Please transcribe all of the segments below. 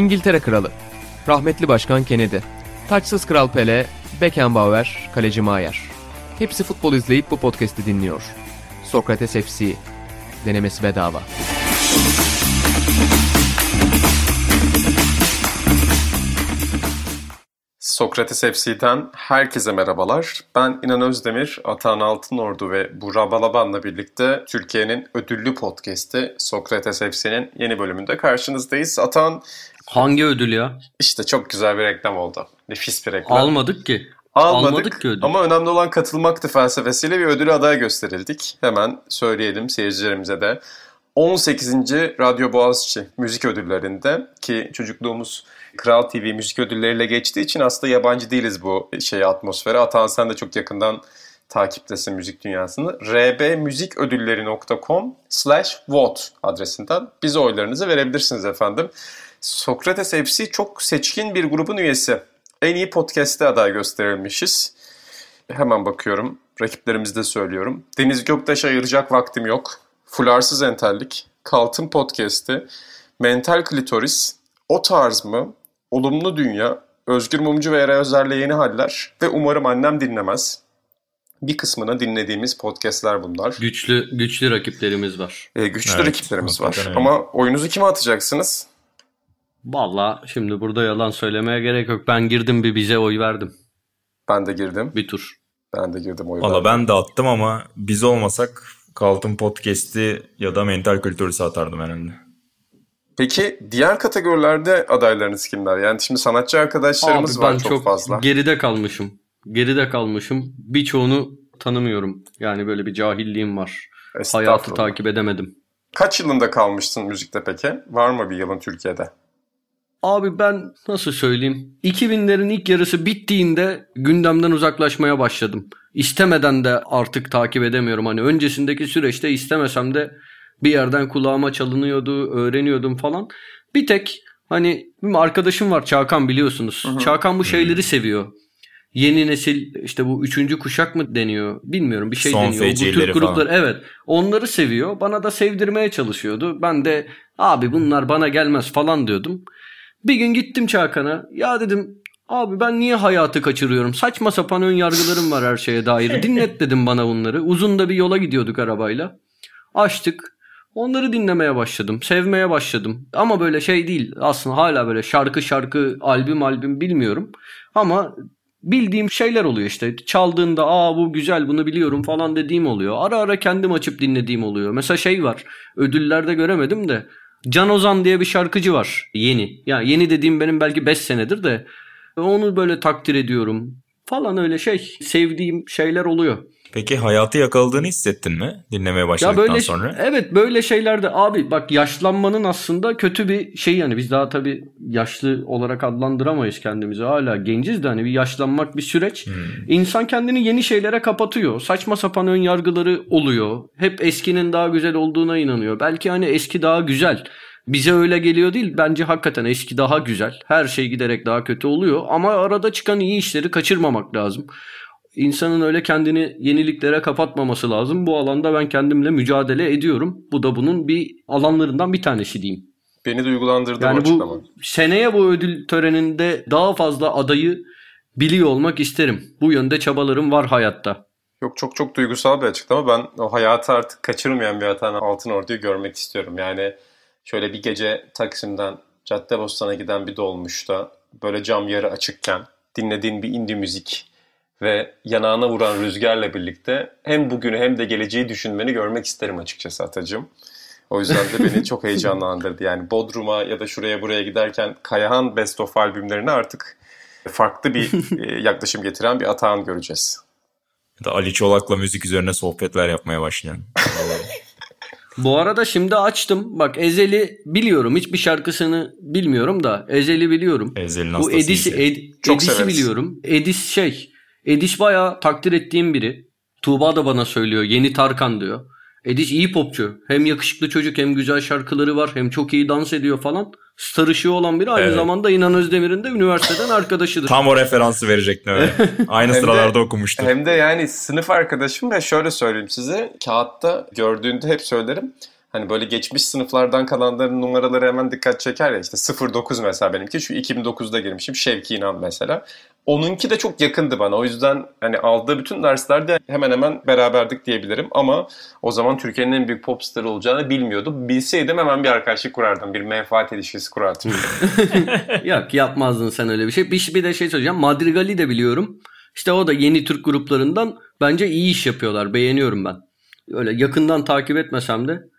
İngiltere Kralı, rahmetli Başkan Kennedy, taçsız Kral Pele, Beckenbauer, Kaleci Maier. Hepsi futbol izleyip bu podcast'i dinliyor. Sokrates FC, denemesi bedava. Sokrates FC'den herkese merhabalar. Ben İnan Özdemir, Atahan Altınordu ve Burak Balaban'la birlikte Türkiye'nin ödüllü podcast'i Sokrates FC'nin yeni bölümünde karşınızdayız. Atahan... Hangi ödül ya? İşte çok güzel bir reklam oldu. Nefis bir reklam. Almadık ki. Almadık, Almadık ki ödül. ama önemli olan katılmaktı felsefesiyle bir ödülü adaya gösterildik. Hemen söyleyelim seyircilerimize de. 18. Radyo Boğaziçi müzik ödüllerinde ki çocukluğumuz Kral TV müzik ödülleriyle geçtiği için aslında yabancı değiliz bu şey atmosfere. Atan sen de çok yakından takiptesin müzik dünyasını. rbmüziködülleri.com slash vote adresinden bize oylarınızı verebilirsiniz efendim. Sokrates FC çok seçkin bir grubun üyesi. En iyi podcast'te aday gösterilmişiz. Hemen bakıyorum. Rakiplerimizi de söylüyorum. Deniz Göktaş'a ayıracak vaktim yok. Fularsız Entellik, Kaltın Podcast'i, Mental Klitoris, O Tarz mı, Olumlu Dünya, Özgür Mumcu ve Eray Özer'le Yeni Haller ve umarım annem dinlemez. Bir kısmını dinlediğimiz podcastler bunlar. Güçlü güçlü rakiplerimiz var. Ee, güçlü evet, rakiplerimiz var. Öyle. Ama oyunuzu kime atacaksınız? Valla şimdi burada yalan söylemeye gerek yok. Ben girdim bir bize oy verdim. Ben de girdim. Bir tur. Ben de girdim oy Valla ben de attım ama biz olmasak Kaltın Podcast'i ya da Mental Kültürü satardım herhalde. Peki diğer kategorilerde adaylarınız kimler? Yani şimdi sanatçı arkadaşlarımız Abi, var çok, çok fazla. geride kalmışım. Geride kalmışım. Birçoğunu tanımıyorum. Yani böyle bir cahilliğim var. Hayatı takip edemedim. Kaç yılında kalmışsın müzikte peki? Var mı bir yılın Türkiye'de? Abi ben nasıl söyleyeyim? 2000'lerin ilk yarısı bittiğinde gündemden uzaklaşmaya başladım. İstemeden de artık takip edemiyorum. Hani öncesindeki süreçte istemesem de bir yerden kulağıma çalınıyordu, öğreniyordum falan. Bir tek hani bir arkadaşım var Çakan biliyorsunuz. Hı hı. Çakan bu şeyleri seviyor. Yeni nesil işte bu üçüncü kuşak mı deniyor bilmiyorum bir şey Son deniyor. Bu Türk grupları falan. evet onları seviyor. Bana da sevdirmeye çalışıyordu. Ben de abi bunlar bana gelmez falan diyordum. Bir gün gittim Çakan'a ya dedim Abi ben niye hayatı kaçırıyorum? Saçma sapan ön yargılarım var her şeye dair. Dinlet dedim bana bunları. Uzun da bir yola gidiyorduk arabayla. Açtık. Onları dinlemeye başladım. Sevmeye başladım. Ama böyle şey değil. Aslında hala böyle şarkı şarkı, albüm albüm bilmiyorum. Ama bildiğim şeyler oluyor işte. Çaldığında aa bu güzel bunu biliyorum falan dediğim oluyor. Ara ara kendim açıp dinlediğim oluyor. Mesela şey var. Ödüllerde göremedim de. Can Ozan diye bir şarkıcı var. Yeni. Ya yani yeni dediğim benim belki 5 senedir de. Onu böyle takdir ediyorum. Falan öyle şey. Sevdiğim şeyler oluyor. Peki hayatı yakaladığını hissettin mi dinlemeye başladıktan ya böyle, sonra? Evet böyle şeylerde abi bak yaşlanmanın aslında kötü bir şey yani biz daha tabii yaşlı olarak adlandıramayız kendimizi hala genciz de hani bir yaşlanmak bir süreç. Hmm. İnsan kendini yeni şeylere kapatıyor. Saçma sapan ön yargıları oluyor. Hep eskinin daha güzel olduğuna inanıyor. Belki hani eski daha güzel. Bize öyle geliyor değil. Bence hakikaten eski daha güzel. Her şey giderek daha kötü oluyor. Ama arada çıkan iyi işleri kaçırmamak lazım insanın öyle kendini yeniliklere kapatmaması lazım. Bu alanda ben kendimle mücadele ediyorum. Bu da bunun bir alanlarından bir tanesi diyeyim. Beni duygulandırdı yani bu, bu seneye bu ödül töreninde daha fazla adayı biliyor olmak isterim. Bu yönde çabalarım var hayatta. Yok çok çok duygusal bir açıklama. Ben o hayatı artık kaçırmayan bir Atan Altın Ordu'yu görmek istiyorum. Yani şöyle bir gece Taksim'den Caddebostan'a giden bir dolmuşta böyle cam yarı açıkken dinlediğin bir indie müzik ve yanağına vuran rüzgarla birlikte hem bugünü hem de geleceği düşünmeni görmek isterim açıkçası Atacığım. O yüzden de beni çok heyecanlandırdı. Yani Bodrum'a ya da şuraya buraya giderken Kayahan Best of albümlerini artık farklı bir e, yaklaşım getiren bir Atahan göreceğiz. Ya da Ali Çolak'la müzik üzerine sohbetler yapmaya başlayan. Bu arada şimdi açtım. Bak Ezel'i biliyorum. Hiçbir şarkısını bilmiyorum da Ezel'i biliyorum. Ezel'in Bu Edis, Ed, Edis'i biliyorum. Edis şey Ediş bayağı takdir ettiğim biri. Tuğba da bana söylüyor. Yeni Tarkan diyor. Ediş iyi popçu. Hem yakışıklı çocuk hem güzel şarkıları var. Hem çok iyi dans ediyor falan. Star ışığı olan biri. Aynı evet. zamanda İnan Özdemir'in de üniversiteden arkadaşıdır. Tam o referansı verecektim. Evet. Aynı sıralarda de, okumuştum. Hem de yani sınıf arkadaşım ve şöyle söyleyeyim size. Kağıtta gördüğünde hep söylerim. Hani böyle geçmiş sınıflardan kalanların numaraları hemen dikkat çeker ya işte 09 mesela benimki şu 2009'da girmişim Şevki İnan mesela. Onunki de çok yakındı bana. O yüzden hani aldığı bütün derslerde hemen hemen beraberdik diyebilirim. Ama o zaman Türkiye'nin en büyük popstar olacağını bilmiyordum. Bilseydim hemen bir arkadaşlık kurardım. Bir menfaat ilişkisi kurardım. Yok yapmazdın sen öyle bir şey. Bir, bir de şey söyleyeceğim. Madrigal'i de biliyorum. İşte o da yeni Türk gruplarından bence iyi iş yapıyorlar. Beğeniyorum ben. Öyle yakından takip etmesem de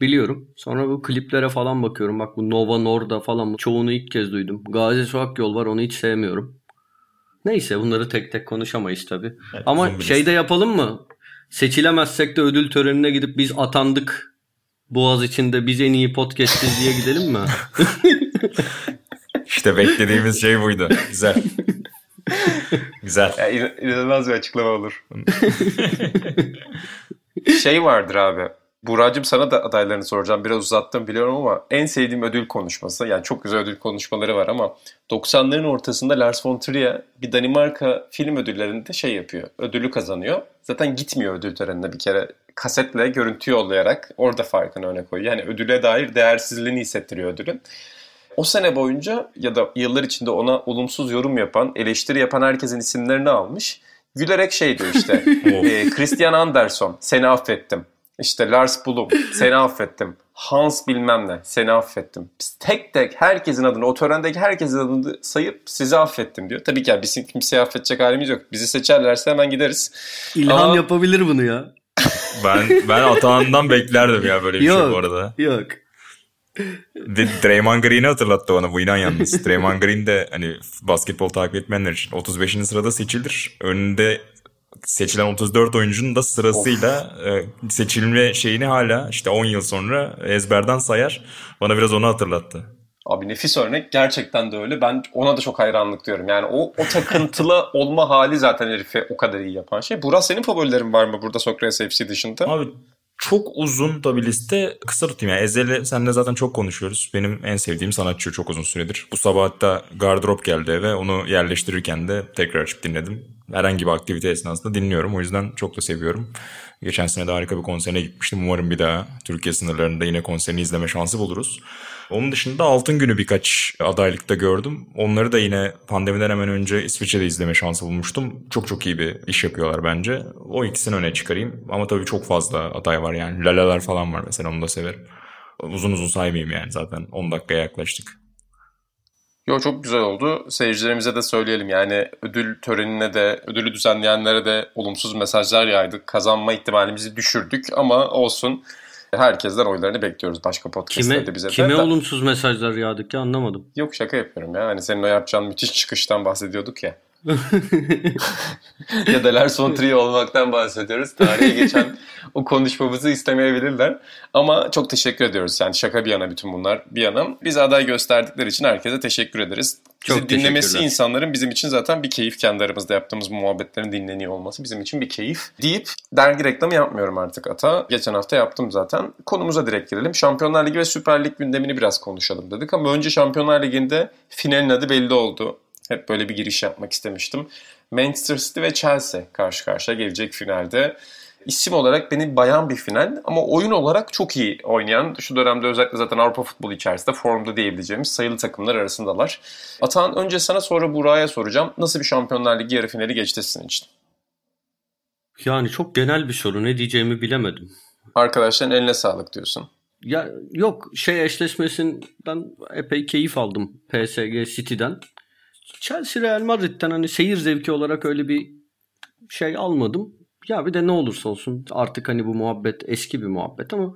biliyorum. Sonra bu kliplere falan bakıyorum. Bak bu Nova Norda falan çoğunu ilk kez duydum. Gazi Sokak Yol var onu hiç sevmiyorum. Neyse bunları tek tek konuşamayız tabii. Evet, Ama uzun bir şey liste. de yapalım mı? Seçilemezsek de ödül törenine gidip biz atandık. Boğaz içinde biz en iyi podcastiz diye gidelim mi? İşte beklediğimiz şey buydu. Güzel. Güzel. Ya, in- inanılmaz bir açıklama olur. şey vardır abi. Buracığım sana da adaylarını soracağım. Biraz uzattım biliyorum ama en sevdiğim ödül konuşması. Yani çok güzel ödül konuşmaları var ama 90'ların ortasında Lars von Trier bir Danimarka film ödüllerinde şey yapıyor. Ödülü kazanıyor. Zaten gitmiyor ödül törenine bir kere. Kasetle görüntü yollayarak orada farkını öne koyuyor. Yani ödüle dair değersizliğini hissettiriyor ödülün. O sene boyunca ya da yıllar içinde ona olumsuz yorum yapan, eleştiri yapan herkesin isimlerini almış. Gülerek şey diyor işte. E, Christian Andersson, seni affettim. İşte Lars Blum, seni affettim. Hans bilmem ne, seni affettim. Biz tek tek herkesin adını, o törendeki herkesin adını sayıp sizi affettim diyor. Tabii ki yani bizim kimseyi affedecek halimiz yok. Bizi seçerlerse hemen gideriz. İlhan Ama- yapabilir bunu ya. Ben ben Atahan'dan beklerdim ya böyle bir şey Yok. bu arada. Yok. De, Draymond Green'i hatırlattı bana bu inan yalnız. Draymond Green de hani basketbol takip etmeyenler için 35. sırada seçilir. Önünde seçilen 34 oyuncunun da sırasıyla e, seçilme şeyini hala işte 10 yıl sonra ezberden sayar. Bana biraz onu hatırlattı. Abi nefis örnek. Gerçekten de öyle. Ben ona da çok hayranlık diyorum. Yani o, o takıntılı olma hali zaten herifi o kadar iyi yapan şey. Burak senin favorilerin var mı burada Sokrates FC dışında? Abi çok uzun da bir liste. Kısa tutayım yani. Ezel'i seninle zaten çok konuşuyoruz. Benim en sevdiğim sanatçı çok uzun süredir. Bu sabah hatta gardırop geldi eve. Onu yerleştirirken de tekrar açıp dinledim. Herhangi bir aktivite esnasında dinliyorum. O yüzden çok da seviyorum. Geçen sene de harika bir konserine gitmiştim. Umarım bir daha Türkiye sınırlarında yine konserini izleme şansı buluruz. Onun dışında Altın Günü birkaç adaylıkta gördüm. Onları da yine pandemiden hemen önce İsviçre'de izleme şansı bulmuştum. Çok çok iyi bir iş yapıyorlar bence. O ikisini öne çıkarayım. Ama tabii çok fazla aday var yani. Lalalar falan var mesela onu da severim. Uzun uzun saymayayım yani zaten 10 dakikaya yaklaştık. Yo çok güzel oldu. Seyircilerimize de söyleyelim. Yani ödül törenine de, ödülü düzenleyenlere de olumsuz mesajlar yaydık. Kazanma ihtimalimizi düşürdük ama olsun. Herkesten oylarını bekliyoruz başka podcastlerde Kime, bize de. kime Da- olumsuz mesajlar yağdık ya anlamadım. Yok şaka yapıyorum ya. Hani senin o yapacağın müthiş çıkıştan bahsediyorduk ya. ya da Lars von Trier olmaktan bahsediyoruz. Tarihe geçen o konuşmamızı istemeyebilirler. Ama çok teşekkür ediyoruz. Yani şaka bir yana bütün bunlar bir yana. Bize aday gösterdikleri için herkese teşekkür ederiz. Bizi Çok dinlemesi insanların bizim için zaten bir keyif. Kendi aramızda yaptığımız bu muhabbetlerin dinleniyor olması bizim için bir keyif. Deyip dergi reklamı yapmıyorum artık Ata. Geçen hafta yaptım zaten. Konumuza direkt girelim. Şampiyonlar Ligi ve Süper Lig gündemini biraz konuşalım dedik. Ama önce Şampiyonlar Ligi'nde finalin adı belli oldu. Hep böyle bir giriş yapmak istemiştim. Manchester City ve Chelsea karşı karşıya gelecek finalde. İsim olarak beni bayan bir final ama oyun olarak çok iyi oynayan, şu dönemde özellikle zaten Avrupa futbolu içerisinde formda diyebileceğimiz sayılı takımlar arasındalar. Atan önce sana sonra Burak'a soracağım. Nasıl bir Şampiyonlar Ligi yarı finali geçti sizin için? Yani çok genel bir soru ne diyeceğimi bilemedim. Arkadaşların eline sağlık diyorsun. Ya yok şey eşleşmesinden epey keyif aldım PSG City'den. Chelsea Real Madrid'den hani seyir zevki olarak öyle bir şey almadım. Ya bir de ne olursa olsun artık hani bu muhabbet eski bir muhabbet ama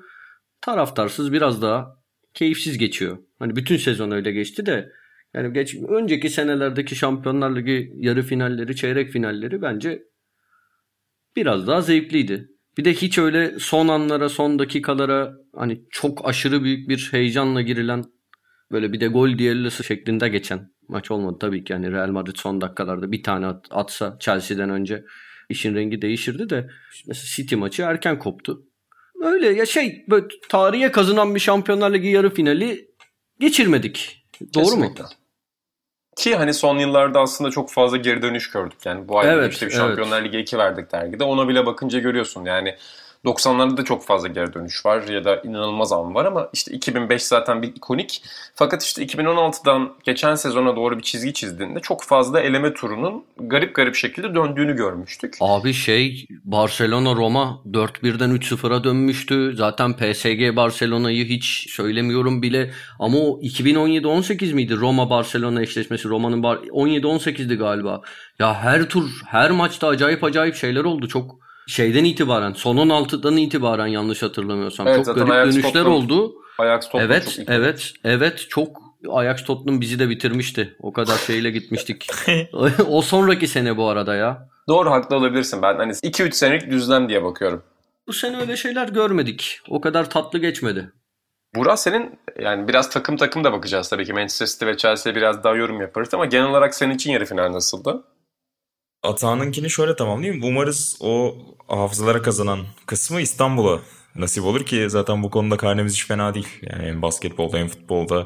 taraftarsız biraz daha keyifsiz geçiyor. Hani bütün sezon öyle geçti de yani geç, önceki senelerdeki Şampiyonlar Ligi yarı finalleri, çeyrek finalleri bence biraz daha zevkliydi. Bir de hiç öyle son anlara, son dakikalara hani çok aşırı büyük bir heyecanla girilen böyle bir de gol diyellesi şeklinde geçen maç olmadı tabii ki. Yani Real Madrid son dakikalarda bir tane at- atsa Chelsea'den önce işin rengi değişirdi de mesela City maçı erken koptu. Öyle ya şey böyle tarihe kazınan bir Şampiyonlar Ligi yarı finali geçirmedik. Doğru mu? Kesinlikle. Ki hani son yıllarda aslında çok fazla geri dönüş gördük. Yani bu ay Evet, işte bir evet. Şampiyonlar Ligi 2 verdik dergide. Ona bile bakınca görüyorsun yani 90'larda da çok fazla geri dönüş var ya da inanılmaz an var ama işte 2005 zaten bir ikonik. Fakat işte 2016'dan geçen sezona doğru bir çizgi çizdiğinde çok fazla eleme turunun garip garip şekilde döndüğünü görmüştük. Abi şey Barcelona Roma 4-1'den 3-0'a dönmüştü. Zaten PSG Barcelona'yı hiç söylemiyorum bile ama o 2017-18 miydi Roma Barcelona eşleşmesi? Roma'nın 17-18'di galiba. Ya her tur her maçta acayip acayip şeyler oldu. Çok şeyden itibaren son 16'dan itibaren yanlış hatırlamıyorsam Evet, çok zaten garip Ajax dönüşler Tottenham- oldu. Ajax Tottenham Evet, çok evet, evet çok Ajax Tottenham bizi de bitirmişti. O kadar şeyle gitmiştik. o sonraki sene bu arada ya. Doğru haklı olabilirsin. Ben hani 2-3 senelik düzlem diye bakıyorum. Bu sene öyle şeyler görmedik. O kadar tatlı geçmedi. Burak senin yani biraz takım takım da bakacağız tabii ki. Manchester City ve Chelsea'ye biraz daha yorum yaparız ama genel olarak senin için yarı final nasıldı? Atağınınkini şöyle tamamlayayım. Umarız o hafızalara kazanan kısmı İstanbul'a nasip olur ki zaten bu konuda karnemiz hiç fena değil. Yani hem basketbolda hem futbolda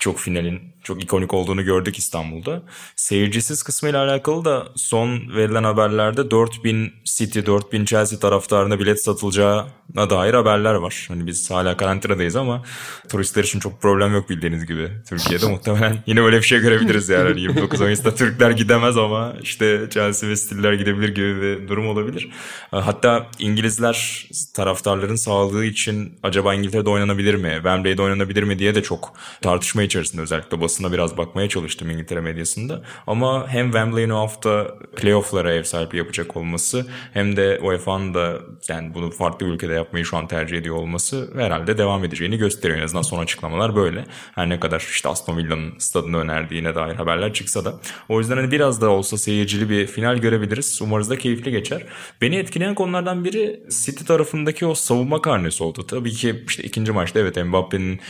birçok finalin çok ikonik olduğunu gördük İstanbul'da. Seyircisiz kısmıyla alakalı da son verilen haberlerde 4000 City, 4000 Chelsea taraftarına bilet satılacağına dair haberler var. Hani biz hala karantinadayız ama turistler için çok problem yok bildiğiniz gibi. Türkiye'de muhtemelen yine böyle bir şey görebiliriz yani. Hani 29 Mayıs'ta Türkler gidemez ama işte Chelsea ve City'ler gidebilir gibi bir durum olabilir. Hatta İngilizler taraftarların sağlığı için acaba İngiltere'de oynanabilir mi, Wembley'de oynanabilir mi diye de çok tartışma içerisinde özellikle basına biraz bakmaya çalıştım İngiltere medyasında. Ama hem Wembley'in o hafta playoff'lara ev sahipliği yapacak olması hem de UEFA'nın da yani bunu farklı bir ülkede yapmayı şu an tercih ediyor olması herhalde devam edeceğini gösteriyor. En azından son açıklamalar böyle. Her ne kadar işte Aston Villa'nın stadını önerdiğine dair haberler çıksa da. O yüzden hani biraz da olsa seyircili bir final görebiliriz. Umarız da keyifli geçer. Beni etkileyen konulardan biri City tarafındaki o savunma karnesi oldu. Tabii ki işte ikinci maçta evet Mbappe'nin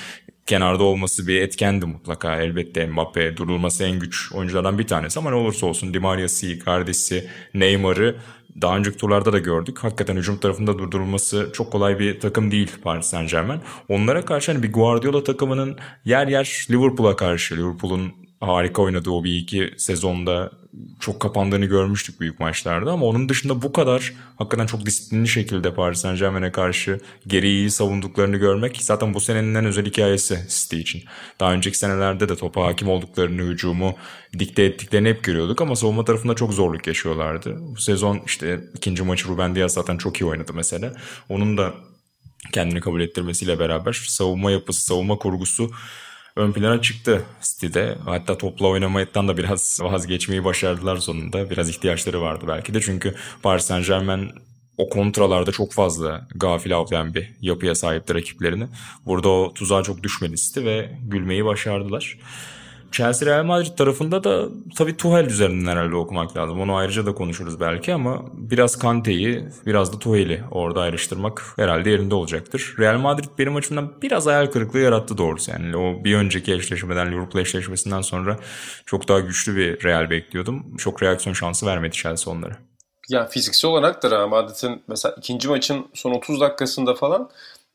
kenarda olması bir etkendi mutlaka. Elbette Mbappe durulması en güç oyunculardan bir tanesi ama ne olursa olsun Di Maria'sı, Icardi'si, Neymar'ı daha önceki turlarda da gördük. Hakikaten hücum tarafında durdurulması çok kolay bir takım değil Paris Saint Germain. Onlara karşı hani bir Guardiola takımının yer yer Liverpool'a karşı, Liverpool'un harika oynadığı o bir iki sezonda çok kapandığını görmüştük büyük maçlarda ama onun dışında bu kadar hakikaten çok disiplinli şekilde Paris Saint Germain'e karşı geri iyi savunduklarını görmek zaten bu senenin en özel hikayesi City için. Daha önceki senelerde de topa hakim olduklarını, hücumu dikte ettiklerini hep görüyorduk ama savunma tarafında çok zorluk yaşıyorlardı. Bu sezon işte ikinci maçı Ruben Dias zaten çok iyi oynadı mesela. Onun da kendini kabul ettirmesiyle beraber savunma yapısı, savunma kurgusu ön plana çıktı City'de. Hatta topla oynamaktan da biraz vazgeçmeyi başardılar sonunda. Biraz ihtiyaçları vardı belki de çünkü Paris Saint Germain o kontralarda çok fazla gafil avlayan bir yapıya sahipti rakiplerini. Burada o tuzağa çok düşmedi City ve gülmeyi başardılar. Chelsea Real Madrid tarafında da tabii Tuchel üzerinden herhalde okumak lazım. Onu ayrıca da konuşuruz belki ama biraz Kante'yi biraz da Tuchel'i orada ayrıştırmak herhalde yerinde olacaktır. Real Madrid benim açımdan biraz hayal kırıklığı yarattı doğrusu. Yani o bir önceki eşleşmeden Liverpool eşleşmesinden sonra çok daha güçlü bir Real bekliyordum. Çok reaksiyon şansı vermedi Chelsea onlara. Ya fiziksel olarak da Real Madrid'in mesela ikinci maçın son 30 dakikasında falan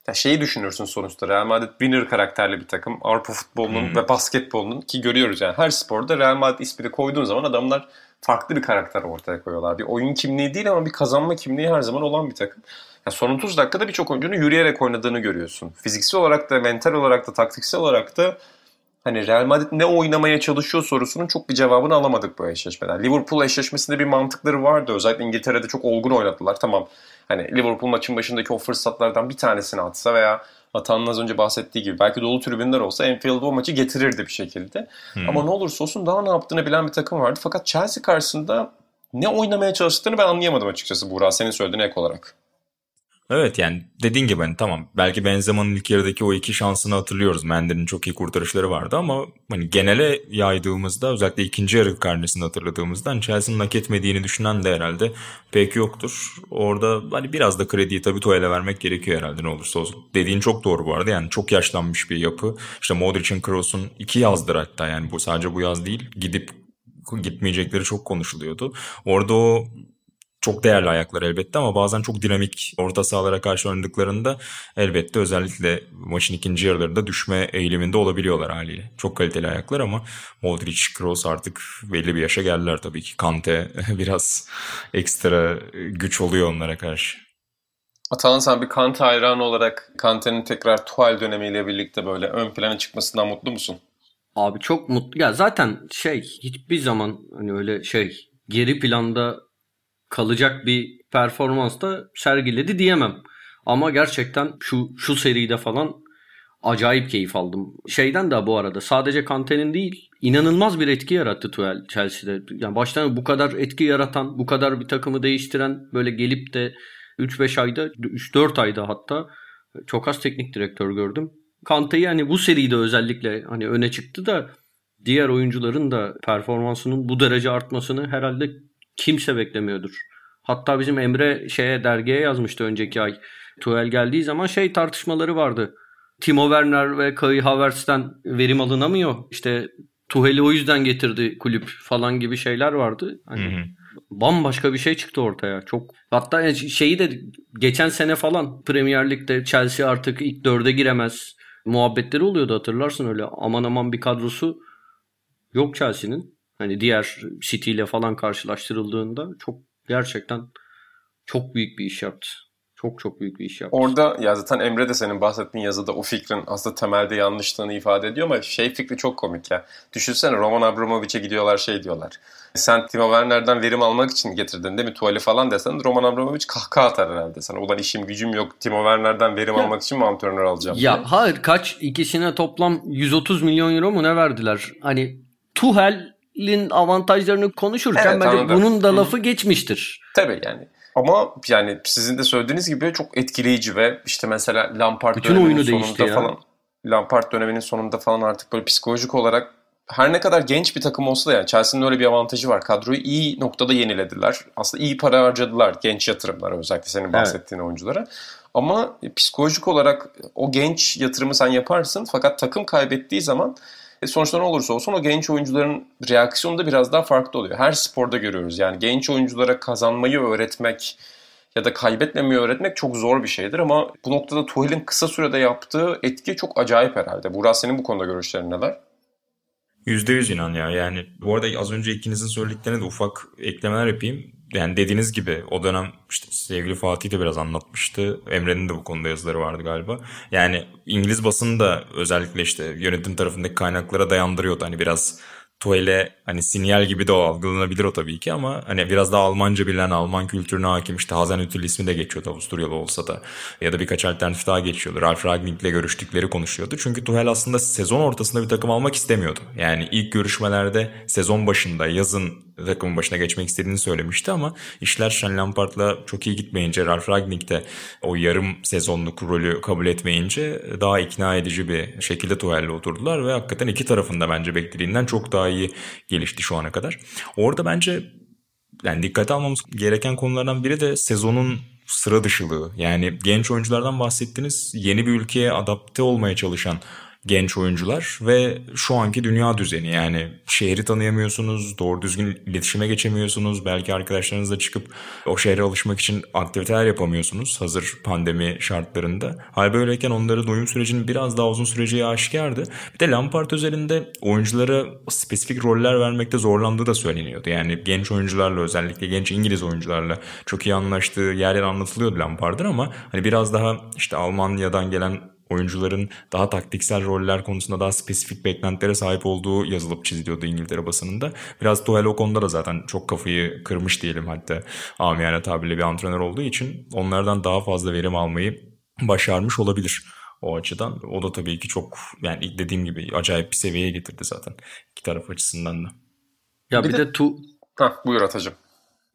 ya şeyi düşünürsün sonuçta Real Madrid winner karakterli bir takım. Avrupa futbolunun hmm. ve basketbolunun ki görüyoruz yani her sporda Real Madrid ismini koyduğun zaman adamlar farklı bir karakter ortaya koyuyorlar. Bir oyun kimliği değil ama bir kazanma kimliği her zaman olan bir takım. Ya son 30 dakikada birçok oyuncunun yürüyerek oynadığını görüyorsun. Fiziksel olarak da, mental olarak da, taktiksel olarak da hani Real Madrid ne oynamaya çalışıyor sorusunun çok bir cevabını alamadık bu eşleşmeden. Liverpool eşleşmesinde bir mantıkları vardı. Özellikle İngiltere'de çok olgun oynadılar. Tamam hani Liverpool maçın başındaki o fırsatlardan bir tanesini atsa veya Atan'ın az önce bahsettiği gibi belki dolu tribünler olsa Enfield o maçı getirirdi bir şekilde. Hmm. Ama ne olursa olsun daha ne yaptığını bilen bir takım vardı. Fakat Chelsea karşısında ne oynamaya çalıştıklarını ben anlayamadım açıkçası Buğra senin söylediğin ek olarak. Evet yani dediğin gibi hani tamam belki Benzema'nın ilk yarıdaki o iki şansını hatırlıyoruz. Mendy'nin çok iyi kurtarışları vardı ama hani genele yaydığımızda özellikle ikinci yarı karnesini hatırladığımızda hani Chelsea'nin hak etmediğini düşünen de herhalde pek yoktur. Orada hani biraz da krediyi tabii Tuhel'e vermek gerekiyor herhalde ne olursa olsun. Dediğin çok doğru bu arada yani çok yaşlanmış bir yapı. İşte Modric'in Kroos'un iki yazdır hatta yani bu sadece bu yaz değil gidip gitmeyecekleri çok konuşuluyordu. Orada o çok değerli ayaklar elbette ama bazen çok dinamik orta sahalara karşı oynadıklarında elbette özellikle maçın ikinci yarılarında düşme eğiliminde olabiliyorlar haliyle. Çok kaliteli ayaklar ama Modric, Kroos artık belli bir yaşa geldiler tabii ki. Kante biraz ekstra güç oluyor onlara karşı. Atalan sen bir Kante hayranı olarak Kante'nin tekrar Tuval dönemiyle birlikte böyle ön plana çıkmasından mutlu musun? Abi çok mutlu. Ya zaten şey hiçbir zaman hani öyle şey geri planda kalacak bir performans da sergiledi diyemem. Ama gerçekten şu şu seride falan acayip keyif aldım. Şeyden de bu arada sadece Kante'nin değil inanılmaz bir etki yarattı Tuchel Chelsea'de. Yani baştan bu kadar etki yaratan, bu kadar bir takımı değiştiren böyle gelip de 3-5 ayda 3-4 ayda hatta çok az teknik direktör gördüm. Kante'yi hani bu seride özellikle hani öne çıktı da diğer oyuncuların da performansının bu derece artmasını herhalde kimse beklemiyordur. Hatta bizim Emre şeye dergiye yazmıştı önceki ay. Tuchel geldiği zaman şey tartışmaları vardı. Timo Werner ve Kai Havertz'ten verim alınamıyor. İşte Tuhel'i o yüzden getirdi kulüp falan gibi şeyler vardı. Hani hı hı. bambaşka bir şey çıktı ortaya. Çok hatta şeyi de geçen sene falan Premier Lig'de Chelsea artık ilk dörde giremez muhabbetleri oluyordu hatırlarsın öyle aman aman bir kadrosu yok Chelsea'nin. Hani diğer City ile falan karşılaştırıldığında çok gerçekten çok büyük bir iş yaptı. Çok çok büyük bir iş yaptı. Orada ya zaten Emre de senin bahsettiğin yazıda o fikrin aslında temelde yanlışlığını ifade ediyor ama şey fikri çok komik ya. Düşünsene Roman Abramovich'e gidiyorlar şey diyorlar. Sen Timo Werner'den verim almak için getirdin değil mi tuvali falan desen Roman Abramovich kahkaha atar herhalde sana. Ulan işim gücüm yok Timo Werner'den verim almak için mi antrenör alacağım Ya diye. hayır kaç ikisine toplam 130 milyon euro mu ne verdiler? Hani Tuhel'in avantajlarını konuşurken evet, bence anladım. bunun da lafı Hı. geçmiştir. Tabii yani. Ama yani sizin de söylediğiniz gibi çok etkileyici ve işte mesela Lampard Bütün döneminin sonunda falan Lampard döneminin sonunda falan artık böyle psikolojik olarak her ne kadar genç bir takım olsa da yani Chelsea'nin öyle bir avantajı var. Kadroyu iyi noktada yenilediler. Aslında iyi para harcadılar genç yatırımlara özellikle senin bahsettiğin evet. oyunculara. Ama psikolojik olarak o genç yatırımı sen yaparsın fakat takım kaybettiği zaman e sonuçta ne olursa olsun o genç oyuncuların reaksiyonu da biraz daha farklı oluyor. Her sporda görüyoruz. Yani genç oyunculara kazanmayı öğretmek ya da kaybetmemeyi öğretmek çok zor bir şeydir ama bu noktada Tuhel'in kısa sürede yaptığı etki çok acayip herhalde. Burak senin bu konuda görüşlerin neler? %100 inan ya. Yani bu arada az önce ikinizin söylediklerine de ufak eklemeler yapayım yani dediğiniz gibi o dönem işte sevgili Fatih de biraz anlatmıştı. Emre'nin de bu konuda yazıları vardı galiba. Yani İngiliz basını da özellikle işte yönetim tarafındaki kaynaklara dayandırıyordu. Hani biraz Tuel'e hani sinyal gibi de algılanabilir o tabii ki ama hani biraz daha Almanca bilen Alman kültürüne hakim işte Hasenhüttl ismi de geçiyordu Avusturyalı olsa da ya da birkaç alternatif daha geçiyordu. Ralf Ragnik'le görüştükleri konuşuyordu. Çünkü Tuchel aslında sezon ortasında bir takım almak istemiyordu. Yani ilk görüşmelerde sezon başında yazın takımın başına geçmek istediğini söylemişti ama işler Sean Lampard'la çok iyi gitmeyince Ralf Ragnik de o yarım sezonluk rolü kabul etmeyince daha ikna edici bir şekilde Tuchel'le oturdular ve hakikaten iki tarafında bence beklediğinden çok daha iyi gelişti şu ana kadar. Orada bence yani dikkate almamız gereken konulardan biri de sezonun sıra dışılığı. Yani genç oyunculardan bahsettiniz. Yeni bir ülkeye adapte olmaya çalışan genç oyuncular ve şu anki dünya düzeni yani şehri tanıyamıyorsunuz, doğru düzgün iletişime geçemiyorsunuz. Belki arkadaşlarınızla çıkıp o şehre alışmak için aktiviteler yapamıyorsunuz hazır pandemi şartlarında. Hal böyleyken onların uyum sürecinin biraz daha uzun süreceği aşikardı. Bir de Lampard özelinde oyunculara spesifik roller vermekte zorlandığı da söyleniyordu. Yani genç oyuncularla özellikle genç İngiliz oyuncularla çok iyi anlaştığı yerler anlatılıyordu Lampard'ın ama hani biraz daha işte Almanya'dan gelen oyuncuların daha taktiksel roller konusunda daha spesifik beklentilere sahip olduğu yazılıp çiziliyordu İngiltere basınında. Biraz Tuchel o konuda da zaten çok kafayı kırmış diyelim hatta amiyane tabirle bir antrenör olduğu için onlardan daha fazla verim almayı başarmış olabilir o açıdan. O da tabii ki çok yani ilk dediğim gibi acayip bir seviyeye getirdi zaten iki taraf açısından da. Ya bir, bir de, de tu... Hah, buyur Atacığım.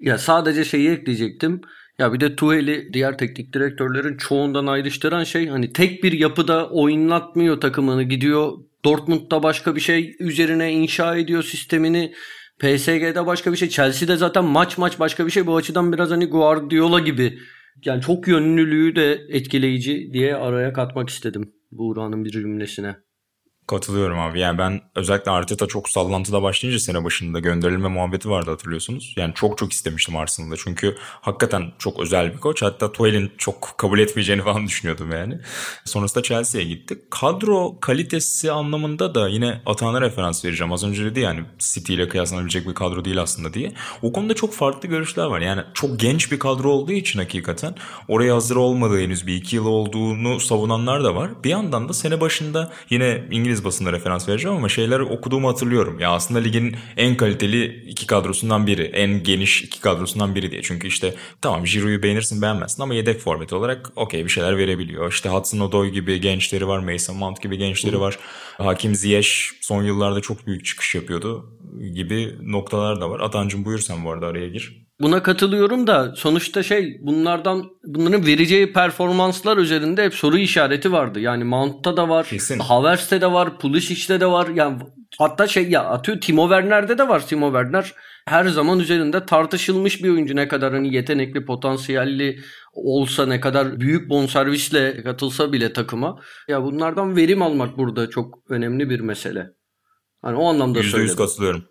Ya sadece şeyi ekleyecektim. Ya bir de Tuhel'i diğer teknik direktörlerin çoğundan ayrıştıran şey hani tek bir yapıda oynatmıyor takımını gidiyor Dortmund'da başka bir şey üzerine inşa ediyor sistemini. PSG'de başka bir şey. Chelsea'de zaten maç maç başka bir şey. Bu açıdan biraz hani Guardiola gibi. Yani çok yönlülüğü de etkileyici diye araya katmak istedim Buğra'nın bir cümlesine. Katılıyorum abi. Yani ben özellikle Arteta çok sallantıda başlayınca sene başında gönderilme muhabbeti vardı hatırlıyorsunuz. Yani çok çok istemiştim Arsenal'da. Çünkü hakikaten çok özel bir koç. Hatta Tuchel'in çok kabul etmeyeceğini falan düşünüyordum yani. Sonrasında Chelsea'ye gitti. Kadro kalitesi anlamında da yine Atan'a referans vereceğim. Az önce dedi yani City ile kıyaslanabilecek bir kadro değil aslında diye. O konuda çok farklı görüşler var. Yani çok genç bir kadro olduğu için hakikaten oraya hazır olmadığı henüz bir iki yıl olduğunu savunanlar da var. Bir yandan da sene başında yine İngiliz basında referans vereceğim ama şeyler okuduğumu hatırlıyorum. Ya aslında ligin en kaliteli iki kadrosundan biri. En geniş iki kadrosundan biri diye. Çünkü işte tamam Giroud'u beğenirsin beğenmezsin ama yedek forvet olarak okey bir şeyler verebiliyor. İşte Hudson Odoi gibi gençleri var. Mason Mount gibi gençleri var. Hakim Ziyech son yıllarda çok büyük çıkış yapıyordu gibi noktalar da var. Atancım buyur sen bu arada araya gir. Buna katılıyorum da sonuçta şey bunlardan bunların vereceği performanslar üzerinde hep soru işareti vardı. Yani Mount'ta da var, Kesin. Havertz'te de var, Pulisic'te de var. Yani hatta şey ya atıyor Timo Werner'de de var. Timo Werner her zaman üzerinde tartışılmış bir oyuncu ne kadar hani yetenekli, potansiyelli olsa ne kadar büyük bonservisle katılsa bile takıma. Ya bunlardan verim almak burada çok önemli bir mesele. Hani o anlamda %100 söyledim. katılıyorum.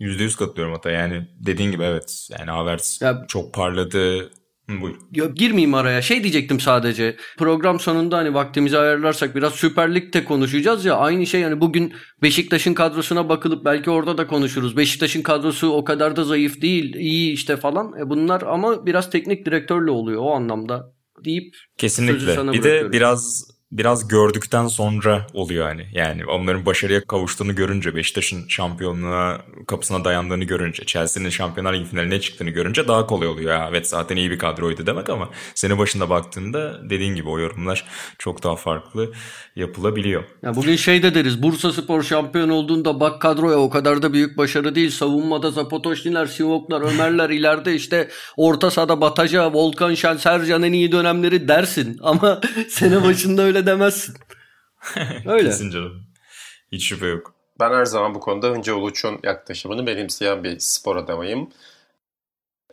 %100 katılıyorum hatta yani dediğin gibi evet. Yani Havertz Ya- çok parladı. Hı, buyur. Ya girmeyeyim araya. Şey diyecektim sadece. Program sonunda hani vaktimizi ayarlarsak biraz Süper Lig'de konuşacağız ya. Aynı şey hani bugün Beşiktaş'ın kadrosuna bakılıp belki orada da konuşuruz. Beşiktaş'ın kadrosu o kadar da zayıf değil. iyi işte falan. E bunlar ama biraz teknik direktörle oluyor o anlamda deyip Kesinlikle. Bir de biraz biraz gördükten sonra oluyor hani. Yani onların başarıya kavuştuğunu görünce, Beşiktaş'ın şampiyonluğa kapısına dayandığını görünce, Chelsea'nin Şampiyonlar Ligi finaline çıktığını görünce daha kolay oluyor. Ya, evet zaten iyi bir kadroydu demek ama sene başında baktığında dediğin gibi o yorumlar çok daha farklı yapılabiliyor. Ya bugün şey de deriz. Bursa Spor şampiyon olduğunda bak kadroya o kadar da büyük başarı değil. Savunmada Zapotoşniler, Sivoklar, Ömerler ileride işte orta sahada Bataja, Volkan Şen, Sercan en iyi dönemleri dersin. Ama sene başında öyle demezsin. Öyle. Kesin canım. Hiç şüphe yok. Ben her zaman bu konuda Hınca Uluç'un yaklaşımını benimseyen bir spor adamıyım.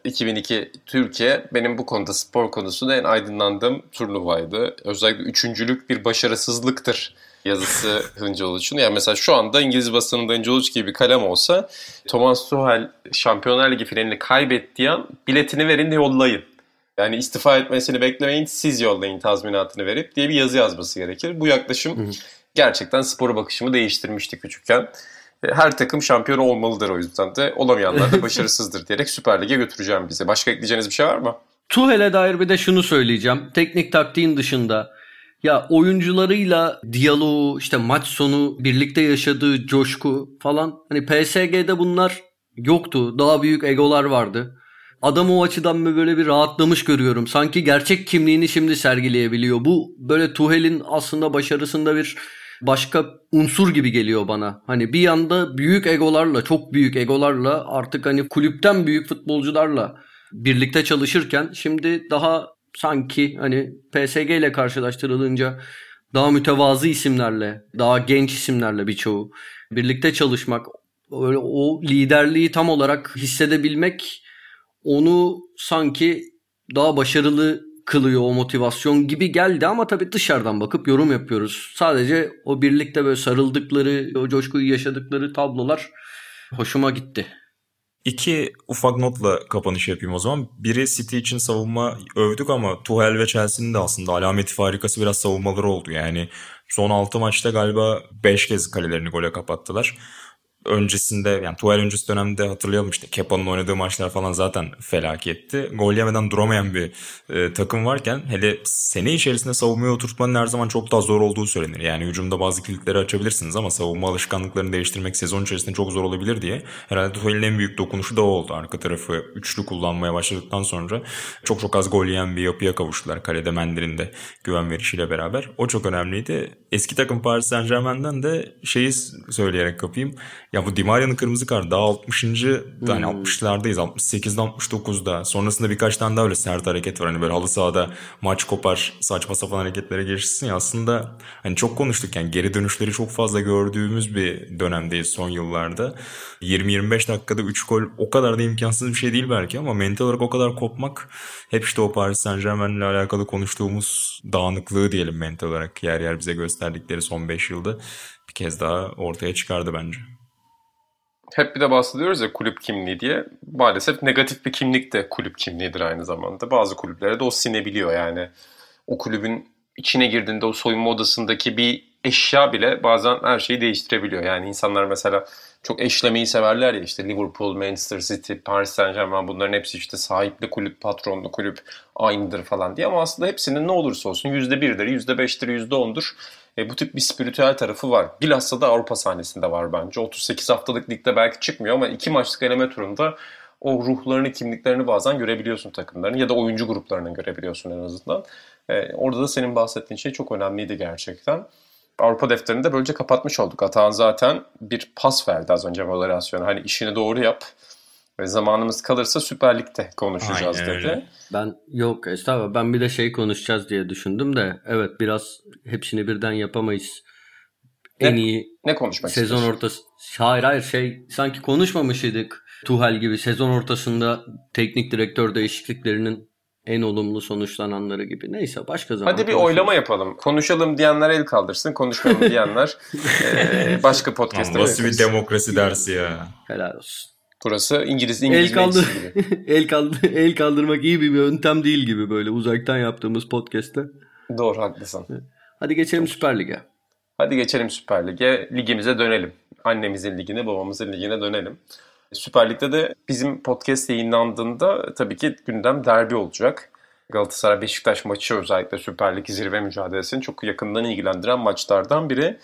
2002 Türkiye benim bu konuda spor konusunda en aydınlandığım turnuvaydı. Özellikle üçüncülük bir başarısızlıktır yazısı Hınca Uluç'un. Yani mesela şu anda İngiliz basınında Hınca Uluç gibi bir kalem olsa Thomas Tuchel Şampiyonlar Ligi finalini kaybettiği an biletini verin de yollayın. Yani istifa etmesini beklemeyin siz yollayın tazminatını verip diye bir yazı yazması gerekir. Bu yaklaşım gerçekten spora bakışımı değiştirmişti küçükken. E, Her takım şampiyon olmalıdır o yüzden de olamayanlar da başarısızdır diyerek Süper Lig'e götüreceğim bizi. Başka ekleyeceğiniz bir şey var mı? Tuhel'e dair bir de şunu söyleyeceğim. Teknik taktiğin dışında ya oyuncularıyla diyaloğu işte maç sonu birlikte yaşadığı coşku falan hani PSG'de bunlar yoktu. Daha büyük egolar vardı. Adam o açıdan mı böyle bir rahatlamış görüyorum. Sanki gerçek kimliğini şimdi sergileyebiliyor. Bu böyle Tuhel'in aslında başarısında bir başka unsur gibi geliyor bana. Hani bir yanda büyük egolarla, çok büyük egolarla artık hani kulüpten büyük futbolcularla birlikte çalışırken şimdi daha sanki hani PSG ile karşılaştırılınca daha mütevazı isimlerle, daha genç isimlerle birçoğu birlikte çalışmak, öyle o liderliği tam olarak hissedebilmek onu sanki daha başarılı kılıyor o motivasyon gibi geldi ama tabii dışarıdan bakıp yorum yapıyoruz. Sadece o birlikte böyle sarıldıkları, o coşkuyu yaşadıkları tablolar hoşuma gitti. İki ufak notla kapanış yapayım o zaman. Biri City için savunma övdük ama Tuchel ve Chelsea'nin de aslında alameti farikası biraz savunmaları oldu. Yani son 6 maçta galiba 5 kez kalelerini gole kapattılar. Öncesinde yani Tuchel öncesi dönemde hatırlayalım işte Kepa'nın oynadığı maçlar falan zaten felaketti. Gol yemeden duramayan bir e, takım varken hele sene içerisinde savunmaya oturtmanın her zaman çok daha zor olduğu söylenir. Yani hücumda bazı kilitleri açabilirsiniz ama savunma alışkanlıklarını değiştirmek sezon içerisinde çok zor olabilir diye. Herhalde Tuchel'in en büyük dokunuşu da o oldu. Arka tarafı üçlü kullanmaya başladıktan sonra çok çok az gol yiyen bir yapıya kavuştular. Kalede Mender'in de güven verişiyle beraber. O çok önemliydi. Eski takım Paris Saint Germain'den de şeyi söyleyerek kapayım. Ya bu Di Maria'nın kırmızı kartı daha 60. Yani 60'lardayız. 68'de 69'da. Sonrasında birkaç tane daha öyle sert hareket var. Hani böyle halı sahada maç kopar saçma sapan hareketlere girişsin ya. Aslında hani çok konuştuk yani geri dönüşleri çok fazla gördüğümüz bir dönemdeyiz son yıllarda. 20-25 dakikada 3 gol o kadar da imkansız bir şey değil belki ama mental olarak o kadar kopmak hep işte o Paris Saint Germain'le alakalı konuştuğumuz dağınıklığı diyelim mental olarak yer yer bize gösterdikleri son 5 yılda bir kez daha ortaya çıkardı bence. Hep bir de bahsediyoruz ya kulüp kimliği diye. Maalesef negatif bir kimlik de kulüp kimliğidir aynı zamanda. Bazı kulüplere de o sinebiliyor yani. O kulübün içine girdiğinde o soyunma odasındaki bir eşya bile bazen her şeyi değiştirebiliyor. Yani insanlar mesela çok eşlemeyi severler ya işte Liverpool, Manchester City, Paris Saint Germain bunların hepsi işte sahipli kulüp, patronlu kulüp aynıdır falan diye ama aslında hepsinin ne olursa olsun %1'dir, %5'tir, %10'dur. E, bu tip bir spiritüel tarafı var. Bilhassa da Avrupa sahnesinde var bence. 38 haftalık ligde belki çıkmıyor ama iki maçlık eleme turunda o ruhlarını, kimliklerini bazen görebiliyorsun takımların ya da oyuncu gruplarını görebiliyorsun en azından. E, orada da senin bahsettiğin şey çok önemliydi gerçekten. Avrupa defterini de böylece kapatmış olduk. Atahan zaten bir pas verdi az önce moderasyona. Hani işini doğru yap ve zamanımız kalırsa Süper Lig'de konuşacağız Aynen dedi. öyle. Ben yok estağfurullah ben bir de şey konuşacağız diye düşündüm de evet biraz hepsini birden yapamayız. En Ne- iyi Ne konuşmak sezon istiyorsun? ortası hayır hayır şey sanki konuşmamış idik Tuhal gibi sezon ortasında teknik direktör değişikliklerinin en olumlu sonuçlananları gibi. Neyse başka zaman. Hadi bir konuşuruz. oylama yapalım. Konuşalım diyenler el kaldırsın, konuşmayalım diyenler eee, başka podcast'ta. Nasıl bir demokrasi dersi ya. Helal olsun. Burası İngiliz İngiliz El meclisi gibi. el kaldır el kaldırmak iyi bir yöntem değil gibi böyle uzaktan yaptığımız podcast'te. Doğru haklısın. Hadi geçelim Süper Lig'e. Hadi geçelim Süper Lig'e. Ligimize dönelim. Annemizin ligine, babamızın ligine dönelim. Süper Lig'de de bizim podcast yayınlandığında tabii ki gündem derbi olacak. Galatasaray Beşiktaş maçı özellikle Süper Lig zirve mücadelesini çok yakından ilgilendiren maçlardan biri.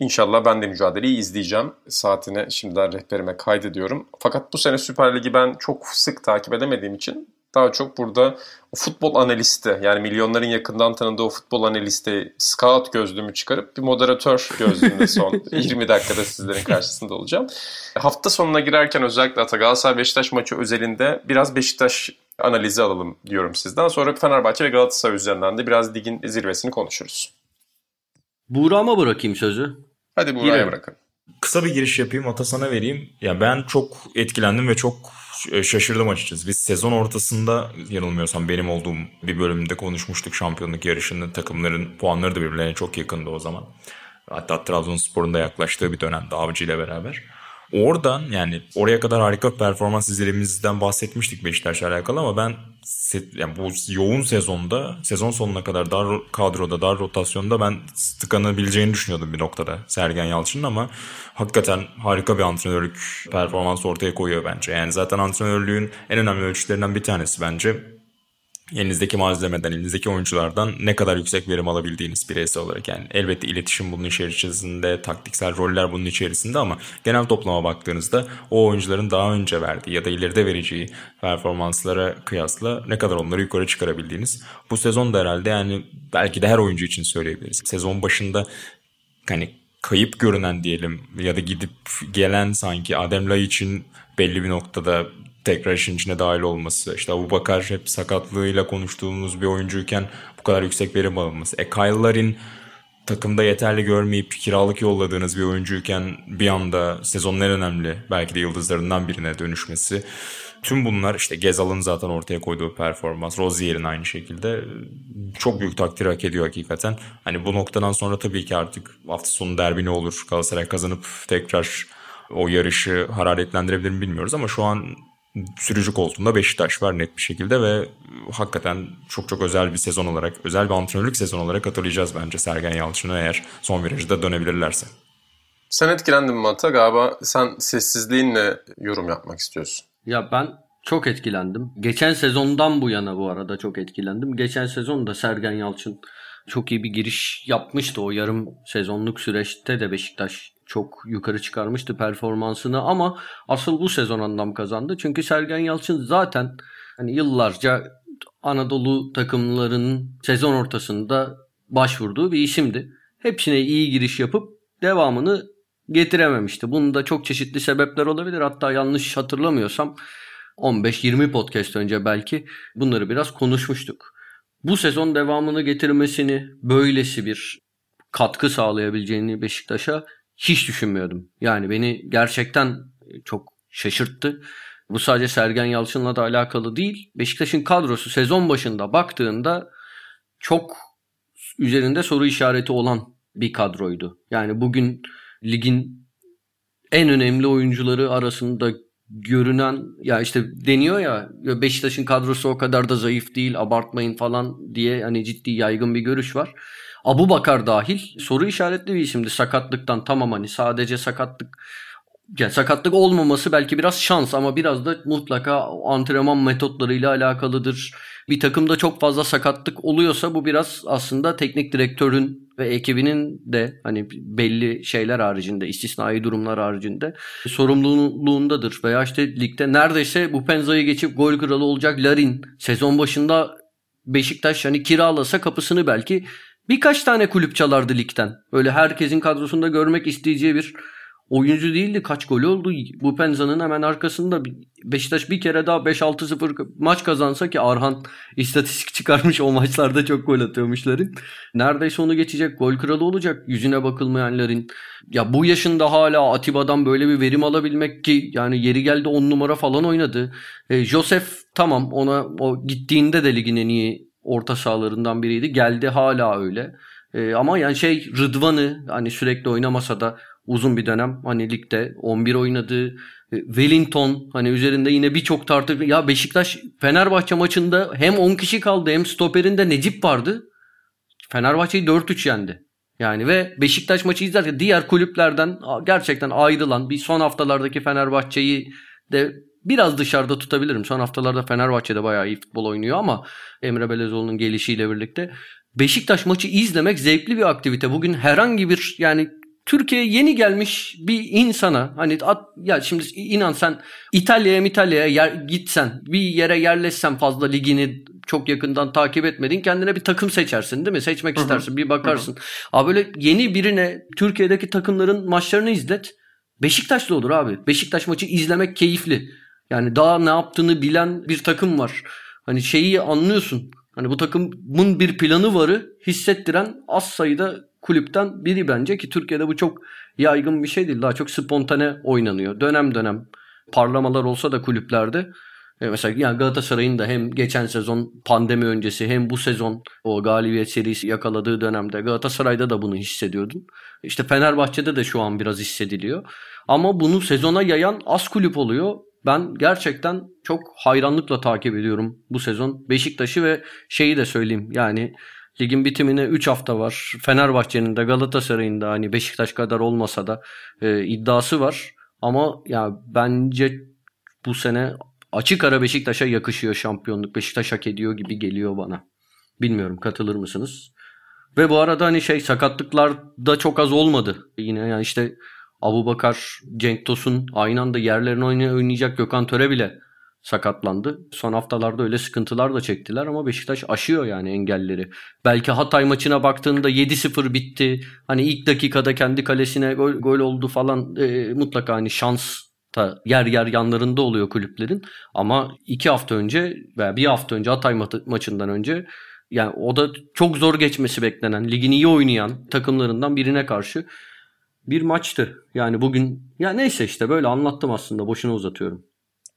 İnşallah ben de mücadeleyi izleyeceğim. Saatine şimdiden rehberime kaydediyorum. Fakat bu sene Süper Lig'i ben çok sık takip edemediğim için daha çok burada futbol analisti yani milyonların yakından tanıdığı o futbol analisti scout gözlüğümü çıkarıp bir moderatör gözlüğünde son 20 dakikada sizlerin karşısında olacağım. Hafta sonuna girerken özellikle Ata Galatasaray Beşiktaş maçı özelinde biraz Beşiktaş analizi alalım diyorum sizden. Sonra Fenerbahçe ve Galatasaray üzerinden de biraz ligin zirvesini konuşuruz. Buğra'ma bırakayım sözü. Hadi buraya Girelim. bırakın. Kısa bir giriş yapayım, Ata sana vereyim. Ya ben çok etkilendim ve çok e, şaşırdım açıkçası. Biz sezon ortasında yanılmıyorsam benim olduğum bir bölümde konuşmuştuk şampiyonluk yarışında takımların puanları da birbirlerine çok yakındı o zaman. Hatta Trabzonspor'un da yaklaştığı bir dönemde Avcı ile beraber. Oradan yani oraya kadar harika performans izlediğimizden bahsetmiştik Beşiktaş'la alakalı ama ben yani bu yoğun sezonda sezon sonuna kadar dar ro- kadroda dar rotasyonda ben tıkanabileceğini düşünüyordum bir noktada Sergen Yalçın'ın ama hakikaten harika bir antrenörlük performansı ortaya koyuyor bence. Yani zaten antrenörlüğün en önemli ölçütlerinden bir tanesi bence elinizdeki malzemeden, elinizdeki oyunculardan ne kadar yüksek verim alabildiğiniz bireysel olarak. Yani elbette iletişim bunun içerisinde, taktiksel roller bunun içerisinde ama genel toplama baktığınızda o oyuncuların daha önce verdiği ya da ileride vereceği performanslara kıyasla ne kadar onları yukarı çıkarabildiğiniz. Bu sezon da herhalde yani belki de her oyuncu için söyleyebiliriz. Sezon başında hani kayıp görünen diyelim ya da gidip gelen sanki Adem Lay için belli bir noktada tekrar işin içine dahil olması. İşte Abu Bakar hep sakatlığıyla konuştuğumuz bir oyuncuyken bu kadar yüksek verim alınması. E Kyle takımda yeterli görmeyip kiralık yolladığınız bir oyuncuyken bir anda sezonun en önemli belki de yıldızlarından birine dönüşmesi. Tüm bunlar işte Gezal'ın zaten ortaya koyduğu performans, Rozier'in aynı şekilde çok büyük takdir hak ediyor hakikaten. Hani bu noktadan sonra tabii ki artık hafta sonu derbi ne olur Galatasaray kazanıp tekrar o yarışı hararetlendirebilir mi bilmiyoruz ama şu an sürücü koltuğunda Beşiktaş var net bir şekilde ve hakikaten çok çok özel bir sezon olarak, özel bir antrenörlük sezon olarak hatırlayacağız bence Sergen Yalçın'ı eğer son virajda dönebilirlerse. Sen etkilendin mi Ata? Galiba sen sessizliğinle yorum yapmak istiyorsun. Ya ben çok etkilendim. Geçen sezondan bu yana bu arada çok etkilendim. Geçen sezon da Sergen Yalçın çok iyi bir giriş yapmıştı. O yarım sezonluk süreçte de Beşiktaş çok yukarı çıkarmıştı performansını ama asıl bu sezon anlam kazandı. Çünkü Sergen Yalçın zaten hani yıllarca Anadolu takımlarının sezon ortasında başvurduğu bir isimdi. Hepsine iyi giriş yapıp devamını getirememişti. Bunun da çok çeşitli sebepler olabilir. Hatta yanlış hatırlamıyorsam 15-20 podcast önce belki bunları biraz konuşmuştuk. Bu sezon devamını getirmesini böylesi bir katkı sağlayabileceğini Beşiktaş'a hiç düşünmüyordum. Yani beni gerçekten çok şaşırttı. Bu sadece Sergen Yalçın'la da alakalı değil. Beşiktaş'ın kadrosu sezon başında baktığında çok üzerinde soru işareti olan bir kadroydu. Yani bugün ligin en önemli oyuncuları arasında görünen ya işte deniyor ya Beşiktaş'ın kadrosu o kadar da zayıf değil abartmayın falan diye hani ciddi yaygın bir görüş var. Abu Bakar dahil soru işaretli bir isimdi sakatlıktan tamam hani sadece sakatlık yani sakatlık olmaması belki biraz şans ama biraz da mutlaka antrenman metotlarıyla alakalıdır. Bir takımda çok fazla sakatlık oluyorsa bu biraz aslında teknik direktörün ve ekibinin de hani belli şeyler haricinde, istisnai durumlar haricinde sorumluluğundadır. Veya işte ligde neredeyse bu penzayı geçip gol kralı olacak Larin sezon başında Beşiktaş hani kiralasa kapısını belki birkaç tane kulüp çalardı ligden. Öyle herkesin kadrosunda görmek isteyeceği bir oyuncu değildi. Kaç gol oldu? Bu Penza'nın hemen arkasında Beşiktaş bir kere daha 5-6-0 maç kazansa ki Arhan istatistik çıkarmış o maçlarda çok gol atıyormuşların. Neredeyse onu geçecek. Gol kralı olacak. Yüzüne bakılmayanların. Ya bu yaşında hala Atiba'dan böyle bir verim alabilmek ki yani yeri geldi 10 numara falan oynadı. E, Joseph tamam ona o gittiğinde de ligin en iyi orta sahalarından biriydi. Geldi hala öyle. E, ama yani şey Rıdvan'ı hani sürekli oynamasa da uzun bir dönem hani ligde 11 oynadı. E, Wellington hani üzerinde yine birçok tartışma. Ya Beşiktaş Fenerbahçe maçında hem 10 kişi kaldı hem stoperinde Necip vardı. Fenerbahçe'yi 4-3 yendi. Yani ve Beşiktaş maçı izlerken diğer kulüplerden gerçekten ayrılan bir son haftalardaki Fenerbahçe'yi de biraz dışarıda tutabilirim. Son haftalarda Fenerbahçe'de bayağı iyi futbol oynuyor ama Emre Belezoğlu'nun gelişiyle birlikte Beşiktaş maçı izlemek zevkli bir aktivite. Bugün herhangi bir yani Türkiye'ye yeni gelmiş bir insana hani at, ya şimdi inan sen İtalya'ya İtalya'ya yer, gitsen bir yere yerleşsen fazla ligini çok yakından takip etmedin kendine bir takım seçersin değil mi? Seçmek Hı-hı. istersin bir bakarsın. Hı-hı. Abi böyle yeni birine Türkiye'deki takımların maçlarını izlet. Beşiktaşlı olur abi. Beşiktaş maçı izlemek keyifli. Yani daha ne yaptığını bilen bir takım var. Hani şeyi anlıyorsun. Hani bu takımın bir planı varı hissettiren az sayıda kulüpten biri bence ki Türkiye'de bu çok yaygın bir şey değil. Daha çok spontane oynanıyor. Dönem dönem parlamalar olsa da kulüplerde e mesela yani Galatasaray'ın da hem geçen sezon pandemi öncesi hem bu sezon o galibiyet serisi yakaladığı dönemde Galatasaray'da da bunu hissediyordun. İşte Fenerbahçe'de de şu an biraz hissediliyor. Ama bunu sezona yayan az kulüp oluyor. Ben gerçekten çok hayranlıkla takip ediyorum bu sezon Beşiktaş'ı ve şeyi de söyleyeyim yani Ligin bitimine 3 hafta var. Fenerbahçe'nin de Galatasaray'ın da hani Beşiktaş kadar olmasa da e, iddiası var. Ama ya bence bu sene açık ara Beşiktaş'a yakışıyor şampiyonluk. Beşiktaş hak ediyor gibi geliyor bana. Bilmiyorum katılır mısınız? Ve bu arada hani şey sakatlıklar da çok az olmadı. Yine yani işte Abu Bakar, Cenk Tosun aynı anda yerlerine oynayacak Gökhan Töre bile sakatlandı. Son haftalarda öyle sıkıntılar da çektiler ama Beşiktaş aşıyor yani engelleri. Belki Hatay maçına baktığında 7-0 bitti. Hani ilk dakikada kendi kalesine gol, gol oldu falan e, mutlaka hani şans da yer yer yanlarında oluyor kulüplerin. Ama iki hafta önce veya bir hafta önce Hatay ma- maçından önce yani o da çok zor geçmesi beklenen, ligini iyi oynayan takımlarından birine karşı bir maçtı. Yani bugün ya neyse işte böyle anlattım aslında boşuna uzatıyorum.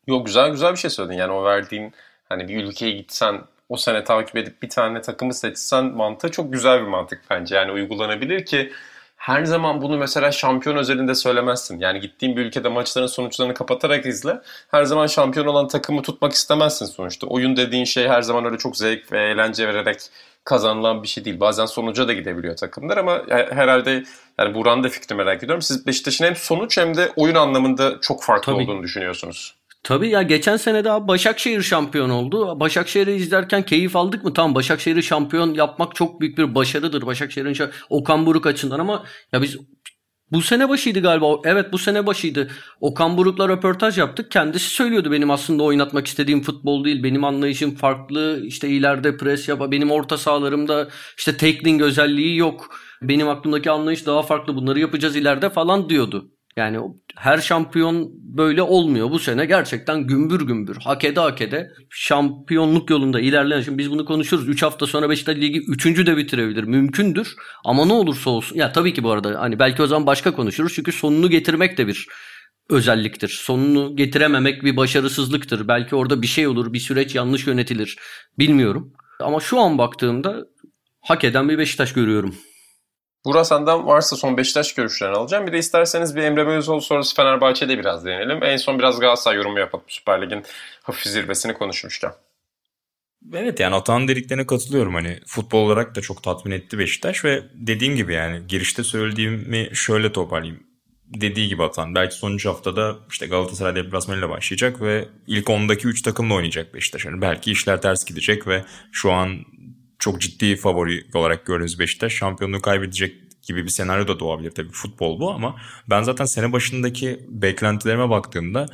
Yok güzel güzel bir şey söyledin. Yani o verdiğin hani bir ülkeye gitsen o sene takip edip bir tane takımı seçsen mantığı çok güzel bir mantık bence. Yani uygulanabilir ki her zaman bunu mesela şampiyon özelinde söylemezsin. Yani gittiğin bir ülkede maçların sonuçlarını kapatarak izle. Her zaman şampiyon olan takımı tutmak istemezsin sonuçta. Oyun dediğin şey her zaman öyle çok zevk ve eğlence vererek kazanılan bir şey değil. Bazen sonuca da gidebiliyor takımlar ama herhalde yani Buran da fikri merak ediyorum. Siz Beşiktaş'ın hem sonuç hem de oyun anlamında çok farklı Tabii. olduğunu düşünüyorsunuz. Tabii ya geçen sene daha Başakşehir şampiyon oldu. Başakşehir'i izlerken keyif aldık mı? Tamam Başakşehir'i şampiyon yapmak çok büyük bir başarıdır. Başakşehir'in şa- Okan Buruk açısından ama ya biz bu sene başıydı galiba. Evet bu sene başıydı. Okan Buruk'la röportaj yaptık. Kendisi söylüyordu benim aslında oynatmak istediğim futbol değil. Benim anlayışım farklı. İşte ileride pres yapa. Benim orta sahalarımda işte teknik özelliği yok. Benim aklımdaki anlayış daha farklı. Bunları yapacağız ileride falan diyordu. Yani her şampiyon böyle olmuyor. Bu sene gerçekten gümbür gümbür, hak ede hak ede şampiyonluk yolunda ilerleyen. Şimdi biz bunu konuşuruz. 3 hafta sonra Beşiktaş Ligi 3. de bitirebilir. Mümkündür. Ama ne olursa olsun. Ya tabii ki bu arada hani belki o zaman başka konuşuruz. Çünkü sonunu getirmek de bir özelliktir. Sonunu getirememek bir başarısızlıktır. Belki orada bir şey olur, bir süreç yanlış yönetilir. Bilmiyorum. Ama şu an baktığımda hak eden bir Beşiktaş görüyorum. Burak senden varsa son Beşiktaş görüşlerini alacağım. Bir de isterseniz bir Emre Belözoğlu sonrası Fenerbahçe'de biraz değinelim. En son biraz Galatasaray yorumu yapalım Süper Lig'in hafif zirvesini konuşmuşken. Evet yani Atağan dediklerine katılıyorum. Hani futbol olarak da çok tatmin etti Beşiktaş ve dediğim gibi yani girişte söylediğimi şöyle toparlayayım. Dediği gibi Atan belki sonuncu haftada işte Galatasaray deplasmanıyla başlayacak ve ilk 10'daki 3 takımla oynayacak Beşiktaş. Yani belki işler ters gidecek ve şu an çok ciddi favori olarak gördüğümüz Beşiktaş şampiyonluğu kaybedecek gibi bir senaryo da doğabilir tabii futbol bu ama ben zaten sene başındaki beklentilerime baktığımda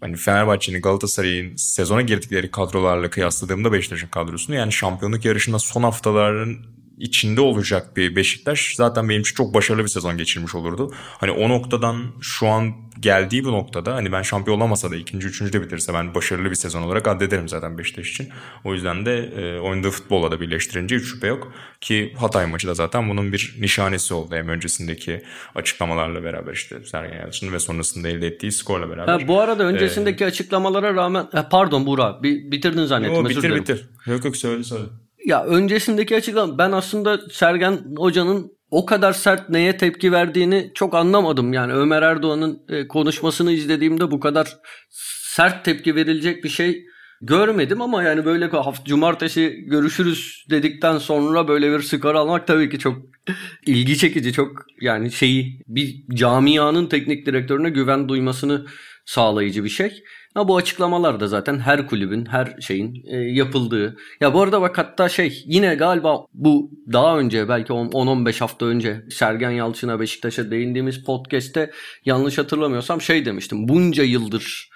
hani Fenerbahçe'nin Galatasaray'ın sezona girdikleri kadrolarla kıyasladığımda Beşiktaş'ın kadrosunu yani şampiyonluk yarışında son haftaların içinde olacak bir Beşiktaş zaten benim için çok başarılı bir sezon geçirmiş olurdu. Hani o noktadan şu an geldiği bu noktada hani ben şampiyon olamasa da ikinci, üçüncü de bitirse ben başarılı bir sezon olarak addederim zaten Beşiktaş için. O yüzden de e, oynadığı futbolla da birleştirince hiç şüphe yok. Ki Hatay maçı da zaten bunun bir nişanesi oldu. Hem öncesindeki açıklamalarla beraber işte Sergen Yalçın'ın ve sonrasında elde ettiği skorla beraber. Ha, bu arada öncesindeki ee, açıklamalara rağmen pardon Burak bir, bitirdin zannettim. Yo, bitir bitir. Yok yok söyle söyle. Ya öncesindeki açıklama ben aslında Sergen Hoca'nın o kadar sert neye tepki verdiğini çok anlamadım. Yani Ömer Erdoğan'ın e, konuşmasını izlediğimde bu kadar sert tepki verilecek bir şey görmedim ama yani böyle hafta cumartesi görüşürüz dedikten sonra böyle bir skor almak tabii ki çok ilgi çekici çok yani şeyi bir camianın teknik direktörüne güven duymasını sağlayıcı bir şey. Ha bu açıklamalar da zaten her kulübün, her şeyin e, yapıldığı. Ya bu arada bak hatta şey yine galiba bu daha önce belki 10-15 hafta önce Sergen Yalçın'a Beşiktaş'a değindiğimiz podcast'te yanlış hatırlamıyorsam şey demiştim. Bunca yıldır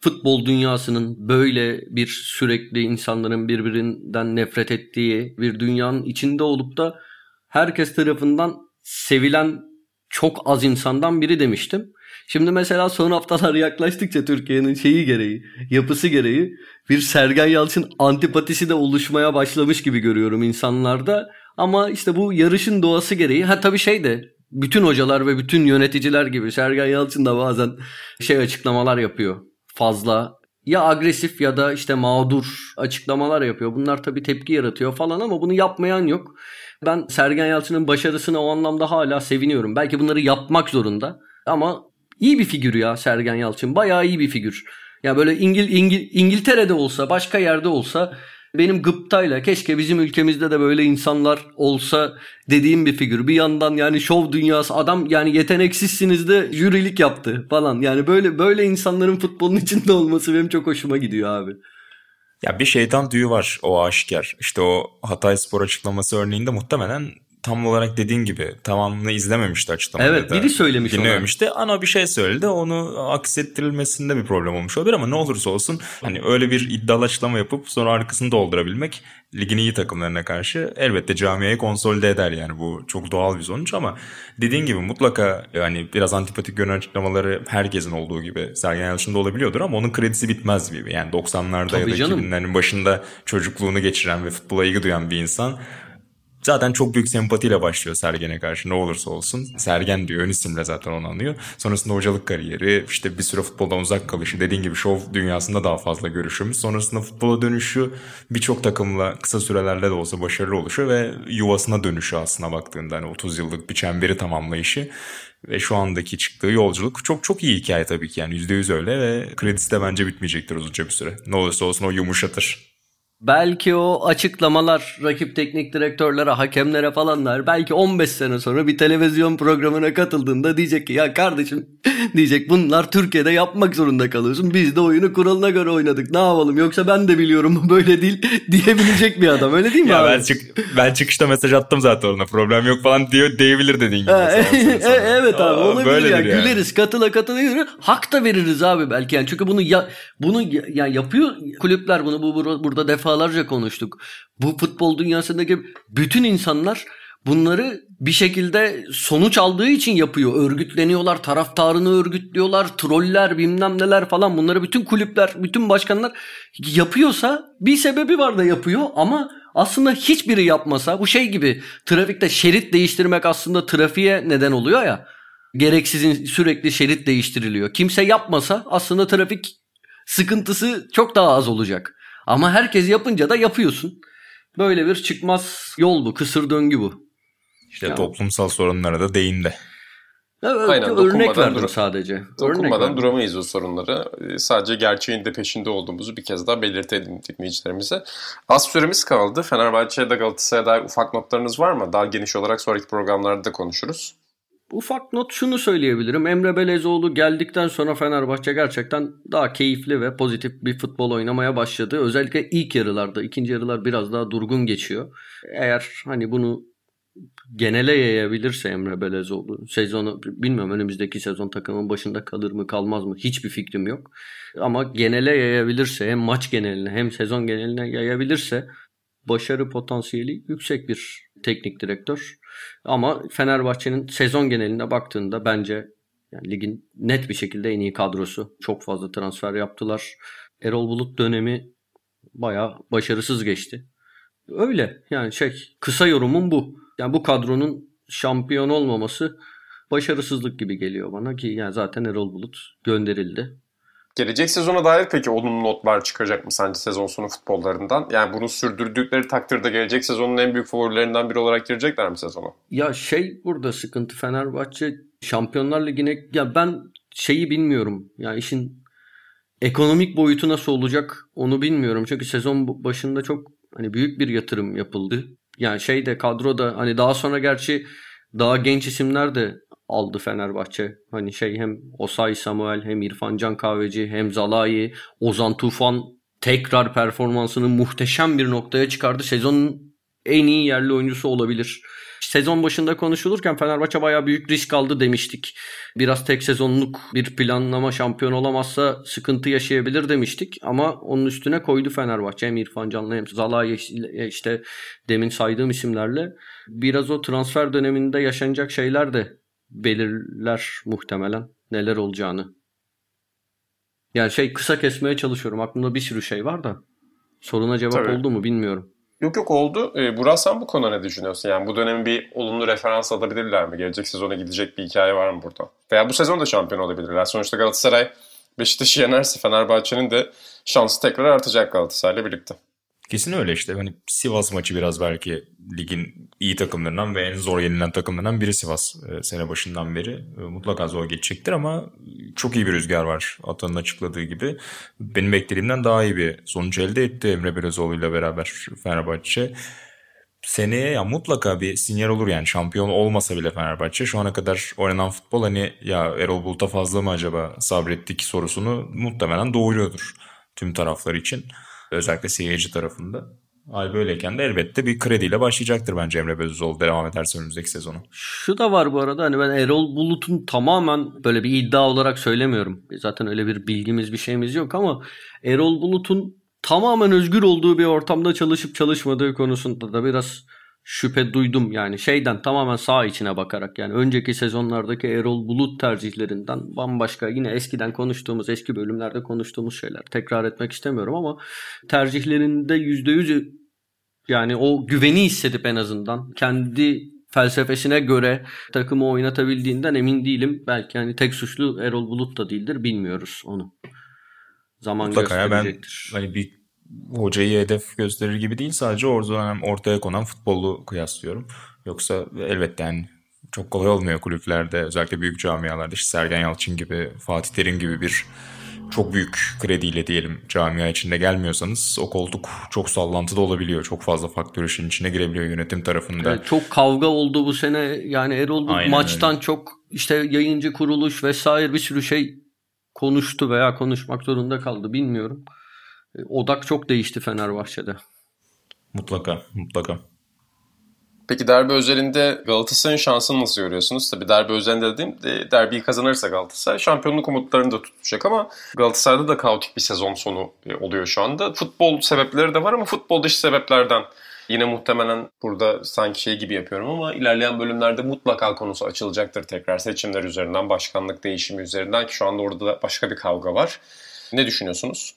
futbol dünyasının böyle bir sürekli insanların birbirinden nefret ettiği bir dünyanın içinde olup da herkes tarafından sevilen çok az insandan biri demiştim. Şimdi mesela son haftalar yaklaştıkça Türkiye'nin şeyi gereği, yapısı gereği bir Sergen Yalçın antipatisi de oluşmaya başlamış gibi görüyorum insanlarda. Ama işte bu yarışın doğası gereği ha tabii şey de bütün hocalar ve bütün yöneticiler gibi Sergen Yalçın da bazen şey açıklamalar yapıyor. Fazla ya agresif ya da işte mağdur açıklamalar yapıyor. Bunlar tabii tepki yaratıyor falan ama bunu yapmayan yok. Ben Sergen Yalçın'ın başarısına o anlamda hala seviniyorum. Belki bunları yapmak zorunda ama İyi bir figür ya Sergen Yalçın. Bayağı iyi bir figür. Ya böyle İngil, İngil İngiltere'de olsa, başka yerde olsa benim gıptayla keşke bizim ülkemizde de böyle insanlar olsa dediğim bir figür. Bir yandan yani şov dünyası adam yani yeteneksizsiniz de jürilik yaptı falan. Yani böyle böyle insanların futbolun içinde olması benim çok hoşuma gidiyor abi. Ya bir şeytan tüyü var o aşikar. İşte o Hatay Spor açıklaması örneğinde muhtemelen tam olarak dediğin gibi tamamını izlememişti açıklamada. Evet biri söylemiş Dinlememişti. Ona. Ana bir şey söyledi. Onu aksettirilmesinde bir problem olmuş olabilir ama ne olursa olsun hani öyle bir iddialı açıklama yapıp sonra arkasını doldurabilmek ligin iyi takımlarına karşı elbette camiayı konsolide eder yani bu çok doğal bir sonuç ama dediğin gibi mutlaka yani biraz antipatik görünen açıklamaları herkesin olduğu gibi Sergen Yalçın'da olabiliyordur ama onun kredisi bitmez gibi. Yani 90'larda Tabii ya da 2000'lerin başında çocukluğunu geçiren ve futbola ilgi duyan bir insan Zaten çok büyük sempatiyle başlıyor Sergen'e karşı ne olursa olsun. Sergen diyor ön isimle zaten onu anlıyor. Sonrasında hocalık kariyeri, işte bir süre futboldan uzak kalışı, dediğin gibi şov dünyasında daha fazla görüşümüz. Sonrasında futbola dönüşü birçok takımla kısa sürelerle de olsa başarılı oluşu ve yuvasına dönüşü aslına baktığında hani 30 yıllık bir çemberi tamamlayışı ve şu andaki çıktığı yolculuk çok çok iyi hikaye tabii ki yani %100 öyle ve kredisi de bence bitmeyecektir uzunca bir süre. Ne olursa olsun o yumuşatır. Belki o açıklamalar rakip teknik direktörlere, hakemlere falanlar. Belki 15 sene sonra bir televizyon programına katıldığında diyecek ki ya kardeşim diyecek bunlar Türkiye'de yapmak zorunda kalıyorsun. Biz de oyunu kuralına göre oynadık. Ne yapalım yoksa ben de biliyorum böyle değil diyebilecek bir adam. Öyle değil mi ya abi? Ben, çık ben çıkışta mesaj attım zaten ona. Problem yok falan diyor diyebilir dediğin gibi. E, evet abi olabilir ya. Yani. Güleriz katıla katıla yürü. Hak da veririz abi belki yani. Çünkü bunu ya, bunu ya, yani yapıyor kulüpler bunu bu burada defalarca konuştuk. Bu futbol dünyasındaki bütün insanlar bunları bir şekilde sonuç aldığı için yapıyor. Örgütleniyorlar, taraftarını örgütlüyorlar, troller bilmem neler falan bunları bütün kulüpler, bütün başkanlar yapıyorsa bir sebebi var da yapıyor ama aslında hiçbiri yapmasa bu şey gibi trafikte şerit değiştirmek aslında trafiğe neden oluyor ya. Gereksizin sürekli şerit değiştiriliyor. Kimse yapmasa aslında trafik sıkıntısı çok daha az olacak. Ama herkes yapınca da yapıyorsun. Böyle bir çıkmaz yol bu, kısır döngü bu. İşte ya. toplumsal sorunlara da değindi. Evet, Aynen, örnek verdim dur- sadece. Dokunmadan örnek duramayız o sorunları. Ee, sadece gerçeğin de peşinde olduğumuzu bir kez daha belirtelim dinleyicilerimize. Az süremiz kaldı. Fenerbahçe'de Galatasaray'a dair ufak notlarınız var mı? Daha geniş olarak sonraki programlarda konuşuruz. Ufak not şunu söyleyebilirim. Emre Belezoğlu geldikten sonra Fenerbahçe gerçekten daha keyifli ve pozitif bir futbol oynamaya başladı. Özellikle ilk yarılarda. ikinci yarılar biraz daha durgun geçiyor. Eğer hani bunu genele yayabilirse Emre Belezoğlu sezonu bilmiyorum önümüzdeki sezon takımın başında kalır mı kalmaz mı hiçbir fikrim yok. Ama genele yayabilirse hem maç geneline hem sezon geneline yayabilirse başarı potansiyeli yüksek bir teknik direktör. Ama Fenerbahçe'nin sezon geneline baktığında bence yani ligin net bir şekilde en iyi kadrosu. Çok fazla transfer yaptılar. Erol Bulut dönemi bayağı başarısız geçti. Öyle yani şey kısa yorumum bu. Yani bu kadronun şampiyon olmaması başarısızlık gibi geliyor bana ki yani zaten Erol Bulut gönderildi. Gelecek sezona dair peki olumlu notlar çıkacak mı sence sezon sonu futbollarından? Yani bunu sürdürdükleri takdirde gelecek sezonun en büyük favorilerinden biri olarak girecekler mi sezona? Ya şey burada sıkıntı Fenerbahçe Şampiyonlar Ligi'ne ya ben şeyi bilmiyorum. Ya işin ekonomik boyutu nasıl olacak onu bilmiyorum. Çünkü sezon başında çok hani büyük bir yatırım yapıldı. Yani şey de kadroda hani daha sonra gerçi daha genç isimler de aldı Fenerbahçe. Hani şey hem Osay Samuel hem İrfan Can Kahveci hem Zalai, Ozan Tufan tekrar performansını muhteşem bir noktaya çıkardı. Sezonun en iyi yerli oyuncusu olabilir sezon başında konuşulurken Fenerbahçe bayağı büyük risk aldı demiştik. Biraz tek sezonluk bir planlama şampiyon olamazsa sıkıntı yaşayabilir demiştik. Ama onun üstüne koydu Fenerbahçe. Hem İrfan Canlı hem Zala işte demin saydığım isimlerle. Biraz o transfer döneminde yaşanacak şeyler de belirler muhtemelen neler olacağını. Yani şey kısa kesmeye çalışıyorum. Aklımda bir sürü şey var da soruna cevap Tabii. oldu mu bilmiyorum. Yok yok oldu. Ee, Burak sen bu konuda ne düşünüyorsun? Yani bu dönemi bir olumlu referans alabilirler mi? Gelecek sezona gidecek bir hikaye var mı burada? Veya bu sezon da şampiyon olabilirler. Sonuçta Galatasaray Beşiktaş'ı yenerse Fenerbahçe'nin de şansı tekrar artacak Galatasaray'la birlikte. Kesin öyle işte. Hani Sivas maçı biraz belki ligin iyi takımlarından ve en zor yenilen takımlarından biri Sivas e, sene başından beri. E, mutlaka zor geçecektir ama çok iyi bir rüzgar var Atan'ın açıkladığı gibi. Benim beklediğimden daha iyi bir sonuç elde etti Emre Belözoğlu ile beraber Fenerbahçe. Seneye ya mutlaka bir sinyal olur yani şampiyon olmasa bile Fenerbahçe şu ana kadar oynanan futbol hani ya Erol Bulut'a fazla mı acaba sabrettik sorusunu muhtemelen doğuruyordur tüm taraflar için. Özellikle seyirci tarafında. Hal böyleyken de elbette bir krediyle başlayacaktır bence Emre Belözoğlu devam ederse önümüzdeki sezonu. Şu da var bu arada hani ben Erol Bulut'un tamamen böyle bir iddia olarak söylemiyorum. Zaten öyle bir bilgimiz bir şeyimiz yok ama Erol Bulut'un tamamen özgür olduğu bir ortamda çalışıp çalışmadığı konusunda da biraz şüphe duydum yani şeyden tamamen sağ içine bakarak yani önceki sezonlardaki Erol Bulut tercihlerinden bambaşka yine eskiden konuştuğumuz eski bölümlerde konuştuğumuz şeyler tekrar etmek istemiyorum ama tercihlerinde %100 yani o güveni hissedip en azından kendi felsefesine göre takımı oynatabildiğinden emin değilim. Belki hani tek suçlu Erol Bulut da değildir bilmiyoruz onu. Zaman Mutlaka gösterecektir. Ya ben hani bir hocayı hedef gösterir gibi değil. Sadece orada ortaya konan futbolu kıyaslıyorum. Yoksa elbette yani çok kolay olmuyor kulüplerde özellikle büyük camialarda işte Sergen Yalçın gibi Fatih Terim gibi bir çok büyük krediyle diyelim camia içinde gelmiyorsanız o koltuk çok sallantıda olabiliyor. Çok fazla faktör işin içine girebiliyor yönetim tarafında. Evet, çok kavga oldu bu sene. Yani Erol bu maçtan öyle. çok işte yayıncı kuruluş vesaire bir sürü şey konuştu veya konuşmak zorunda kaldı bilmiyorum. Odak çok değişti Fenerbahçe'de. Mutlaka, mutlaka. Peki derbi özelinde Galatasaray'ın şansını nasıl görüyorsunuz? Tabii derbi özelinde dediğim de derbiyi kazanırsa Galatasaray şampiyonluk umutlarını da tutacak ama Galatasaray'da da kaotik bir sezon sonu e, oluyor şu anda. Futbol sebepleri de var ama futbol dışı sebeplerden yine muhtemelen burada sanki şey gibi yapıyorum ama ilerleyen bölümlerde mutlaka konusu açılacaktır tekrar seçimler üzerinden, başkanlık değişimi üzerinden ki şu anda orada da başka bir kavga var. Ne düşünüyorsunuz?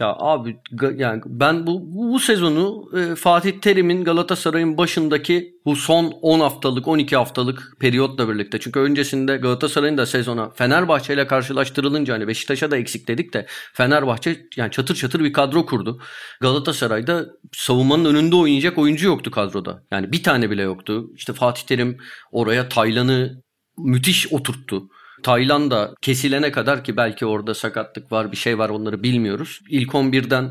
Ya abi yani ben bu bu, sezonu e, Fatih Terim'in Galatasaray'ın başındaki bu son 10 haftalık 12 haftalık periyotla birlikte. Çünkü öncesinde Galatasaray'ın da sezona Fenerbahçe ile karşılaştırılınca hani Beşiktaş'a da eksik dedik de Fenerbahçe yani çatır çatır bir kadro kurdu. Galatasaray'da savunmanın önünde oynayacak oyuncu yoktu kadroda. Yani bir tane bile yoktu. İşte Fatih Terim oraya Taylan'ı müthiş oturttu. Tayland da kesilene kadar ki belki orada sakatlık var bir şey var onları bilmiyoruz. İlk 11'den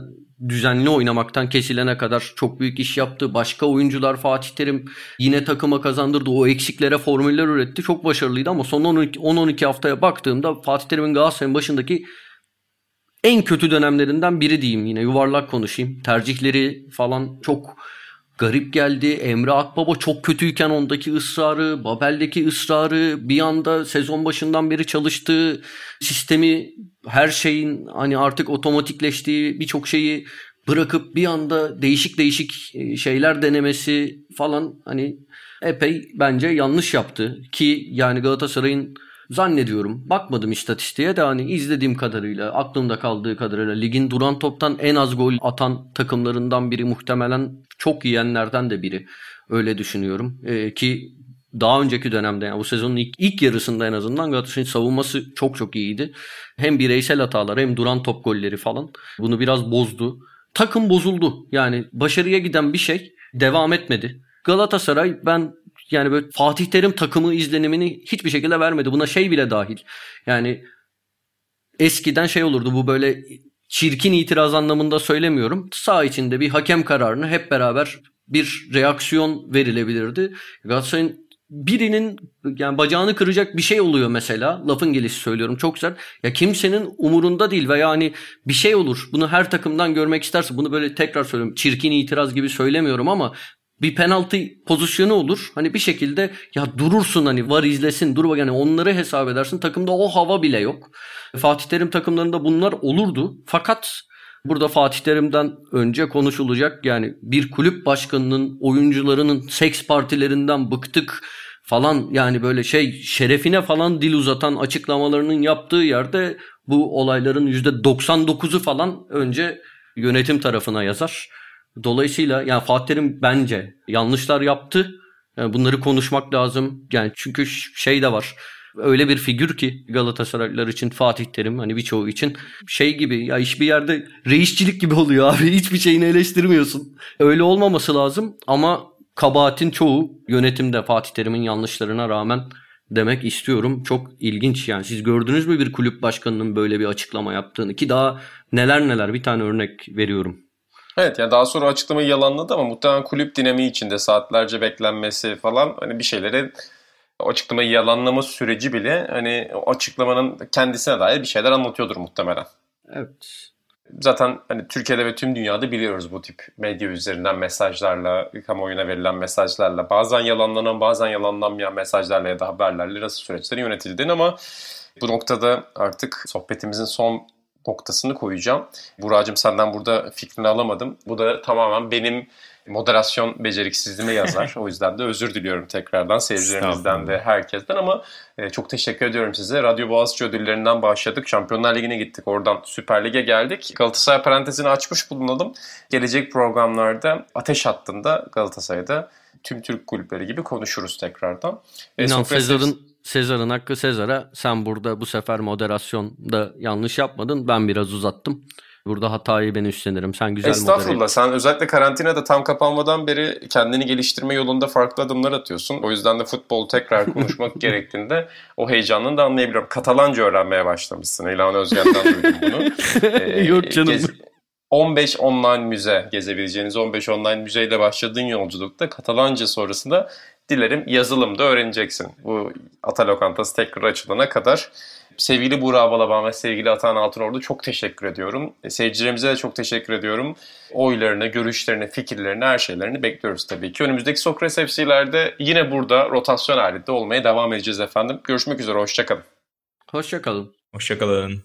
düzenli oynamaktan kesilene kadar çok büyük iş yaptı. Başka oyuncular Fatih Terim yine takıma kazandırdı. O eksiklere formüller üretti. Çok başarılıydı ama son 10-12 haftaya baktığımda Fatih Terim'in Galatasaray'ın başındaki en kötü dönemlerinden biri diyeyim yine yuvarlak konuşayım. Tercihleri falan çok garip geldi. Emre Akbaba çok kötüyken ondaki ısrarı, Babel'deki ısrarı, bir anda sezon başından beri çalıştığı sistemi, her şeyin hani artık otomatikleştiği birçok şeyi bırakıp bir anda değişik değişik e, şeyler denemesi falan hani epey bence yanlış yaptı. Ki yani Galatasaray'ın zannediyorum. Bakmadım istatistiğe de hani izlediğim kadarıyla, aklımda kaldığı kadarıyla ligin duran toptan en az gol atan takımlarından biri muhtemelen çok yiyenlerden de biri. Öyle düşünüyorum. Ee, ki daha önceki dönemde yani bu sezonun ilk, ilk yarısında en azından Galatasaray'ın savunması çok çok iyiydi. Hem bireysel hatalar hem duran top golleri falan bunu biraz bozdu. Takım bozuldu. Yani başarıya giden bir şey devam etmedi. Galatasaray ben yani böyle Fatih Terim takımı izlenimini hiçbir şekilde vermedi. Buna şey bile dahil. Yani eskiden şey olurdu bu böyle çirkin itiraz anlamında söylemiyorum. Sağ içinde bir hakem kararını hep beraber bir reaksiyon verilebilirdi. Galatasaray'ın birinin yani bacağını kıracak bir şey oluyor mesela. Lafın gelişi söylüyorum çok güzel. Ya kimsenin umurunda değil veya hani bir şey olur. Bunu her takımdan görmek isterse bunu böyle tekrar söylüyorum. Çirkin itiraz gibi söylemiyorum ama bir penaltı pozisyonu olur. Hani bir şekilde ya durursun hani var izlesin dur bak yani onları hesap edersin. Takımda o hava bile yok. Fatih Terim takımlarında bunlar olurdu. Fakat burada Fatih Terim'den önce konuşulacak yani bir kulüp başkanının oyuncularının seks partilerinden bıktık falan yani böyle şey şerefine falan dil uzatan açıklamalarının yaptığı yerde bu olayların %99'u falan önce yönetim tarafına yazar. Dolayısıyla yani Fatih Terim bence yanlışlar yaptı. Yani bunları konuşmak lazım. Yani çünkü şey de var. Öyle bir figür ki Galatasaraylılar için Fatih Terim hani birçoğu için şey gibi ya hiçbir yerde reisçilik gibi oluyor abi. Hiçbir şeyini eleştirmiyorsun. Öyle olmaması lazım ama kabahatin çoğu yönetimde Fatih Terim'in yanlışlarına rağmen demek istiyorum. Çok ilginç yani. Siz gördünüz mü bir kulüp başkanının böyle bir açıklama yaptığını ki daha neler neler bir tane örnek veriyorum. Evet yani daha sonra açıklamayı yalanladı ama muhtemelen kulüp dinamiği içinde saatlerce beklenmesi falan hani bir şeyleri o açıklamayı yalanlama süreci bile hani açıklamanın kendisine dair bir şeyler anlatıyordur muhtemelen. Evet. Zaten hani Türkiye'de ve tüm dünyada biliyoruz bu tip medya üzerinden mesajlarla, kamuoyuna verilen mesajlarla, bazen yalanlanan bazen yalanlanmayan mesajlarla ya da haberlerle nasıl süreçlerin yönetildiğini ama bu noktada artık sohbetimizin son noktasını koyacağım. Buracığım senden burada fikrini alamadım. Bu da tamamen benim moderasyon beceriksizliğime yazar. o yüzden de özür diliyorum tekrardan seyircilerimizden de herkesten ama e, çok teşekkür ediyorum size. Radyo Boğaziçi ödüllerinden başladık. Şampiyonlar Ligi'ne gittik. Oradan Süper Lig'e geldik. Galatasaray parantezini açmış bulunalım. Gelecek programlarda ateş hattında Galatasaray'da tüm Türk kulüpleri gibi konuşuruz tekrardan. E, İnan Sezar'ın Sezar'ın hakkı Sezar'a. Sen burada bu sefer moderasyonda yanlış yapmadın. Ben biraz uzattım. Burada hatayı ben üstlenirim. Sen güzel Estağfurullah. Modere... Sen özellikle karantinada tam kapanmadan beri kendini geliştirme yolunda farklı adımlar atıyorsun. O yüzden de futbol tekrar konuşmak gerektiğinde o heyecanını da anlayabiliyorum. Katalanca öğrenmeye başlamışsın. İlhan Özgen'den duydum bunu. Ee, Yok canım. Gez... 15 online müze gezebileceğiniz 15 online müzeyle başladığın yolculukta Katalanca sonrasında dilerim yazılım da öğreneceksin. Bu Ata Lokantası tekrar açılana kadar. Sevgili Burak Balaban ve sevgili Atan Altınordu çok teşekkür ediyorum. E, seyircilerimize de çok teşekkür ediyorum. Oylarını, görüşlerini, fikirlerini, her şeylerini bekliyoruz tabii ki. Önümüzdeki Sokrates FC'lerde yine burada rotasyon halinde olmaya devam edeceğiz efendim. Görüşmek üzere, hoşçakalın. Hoşçakalın. Hoşçakalın.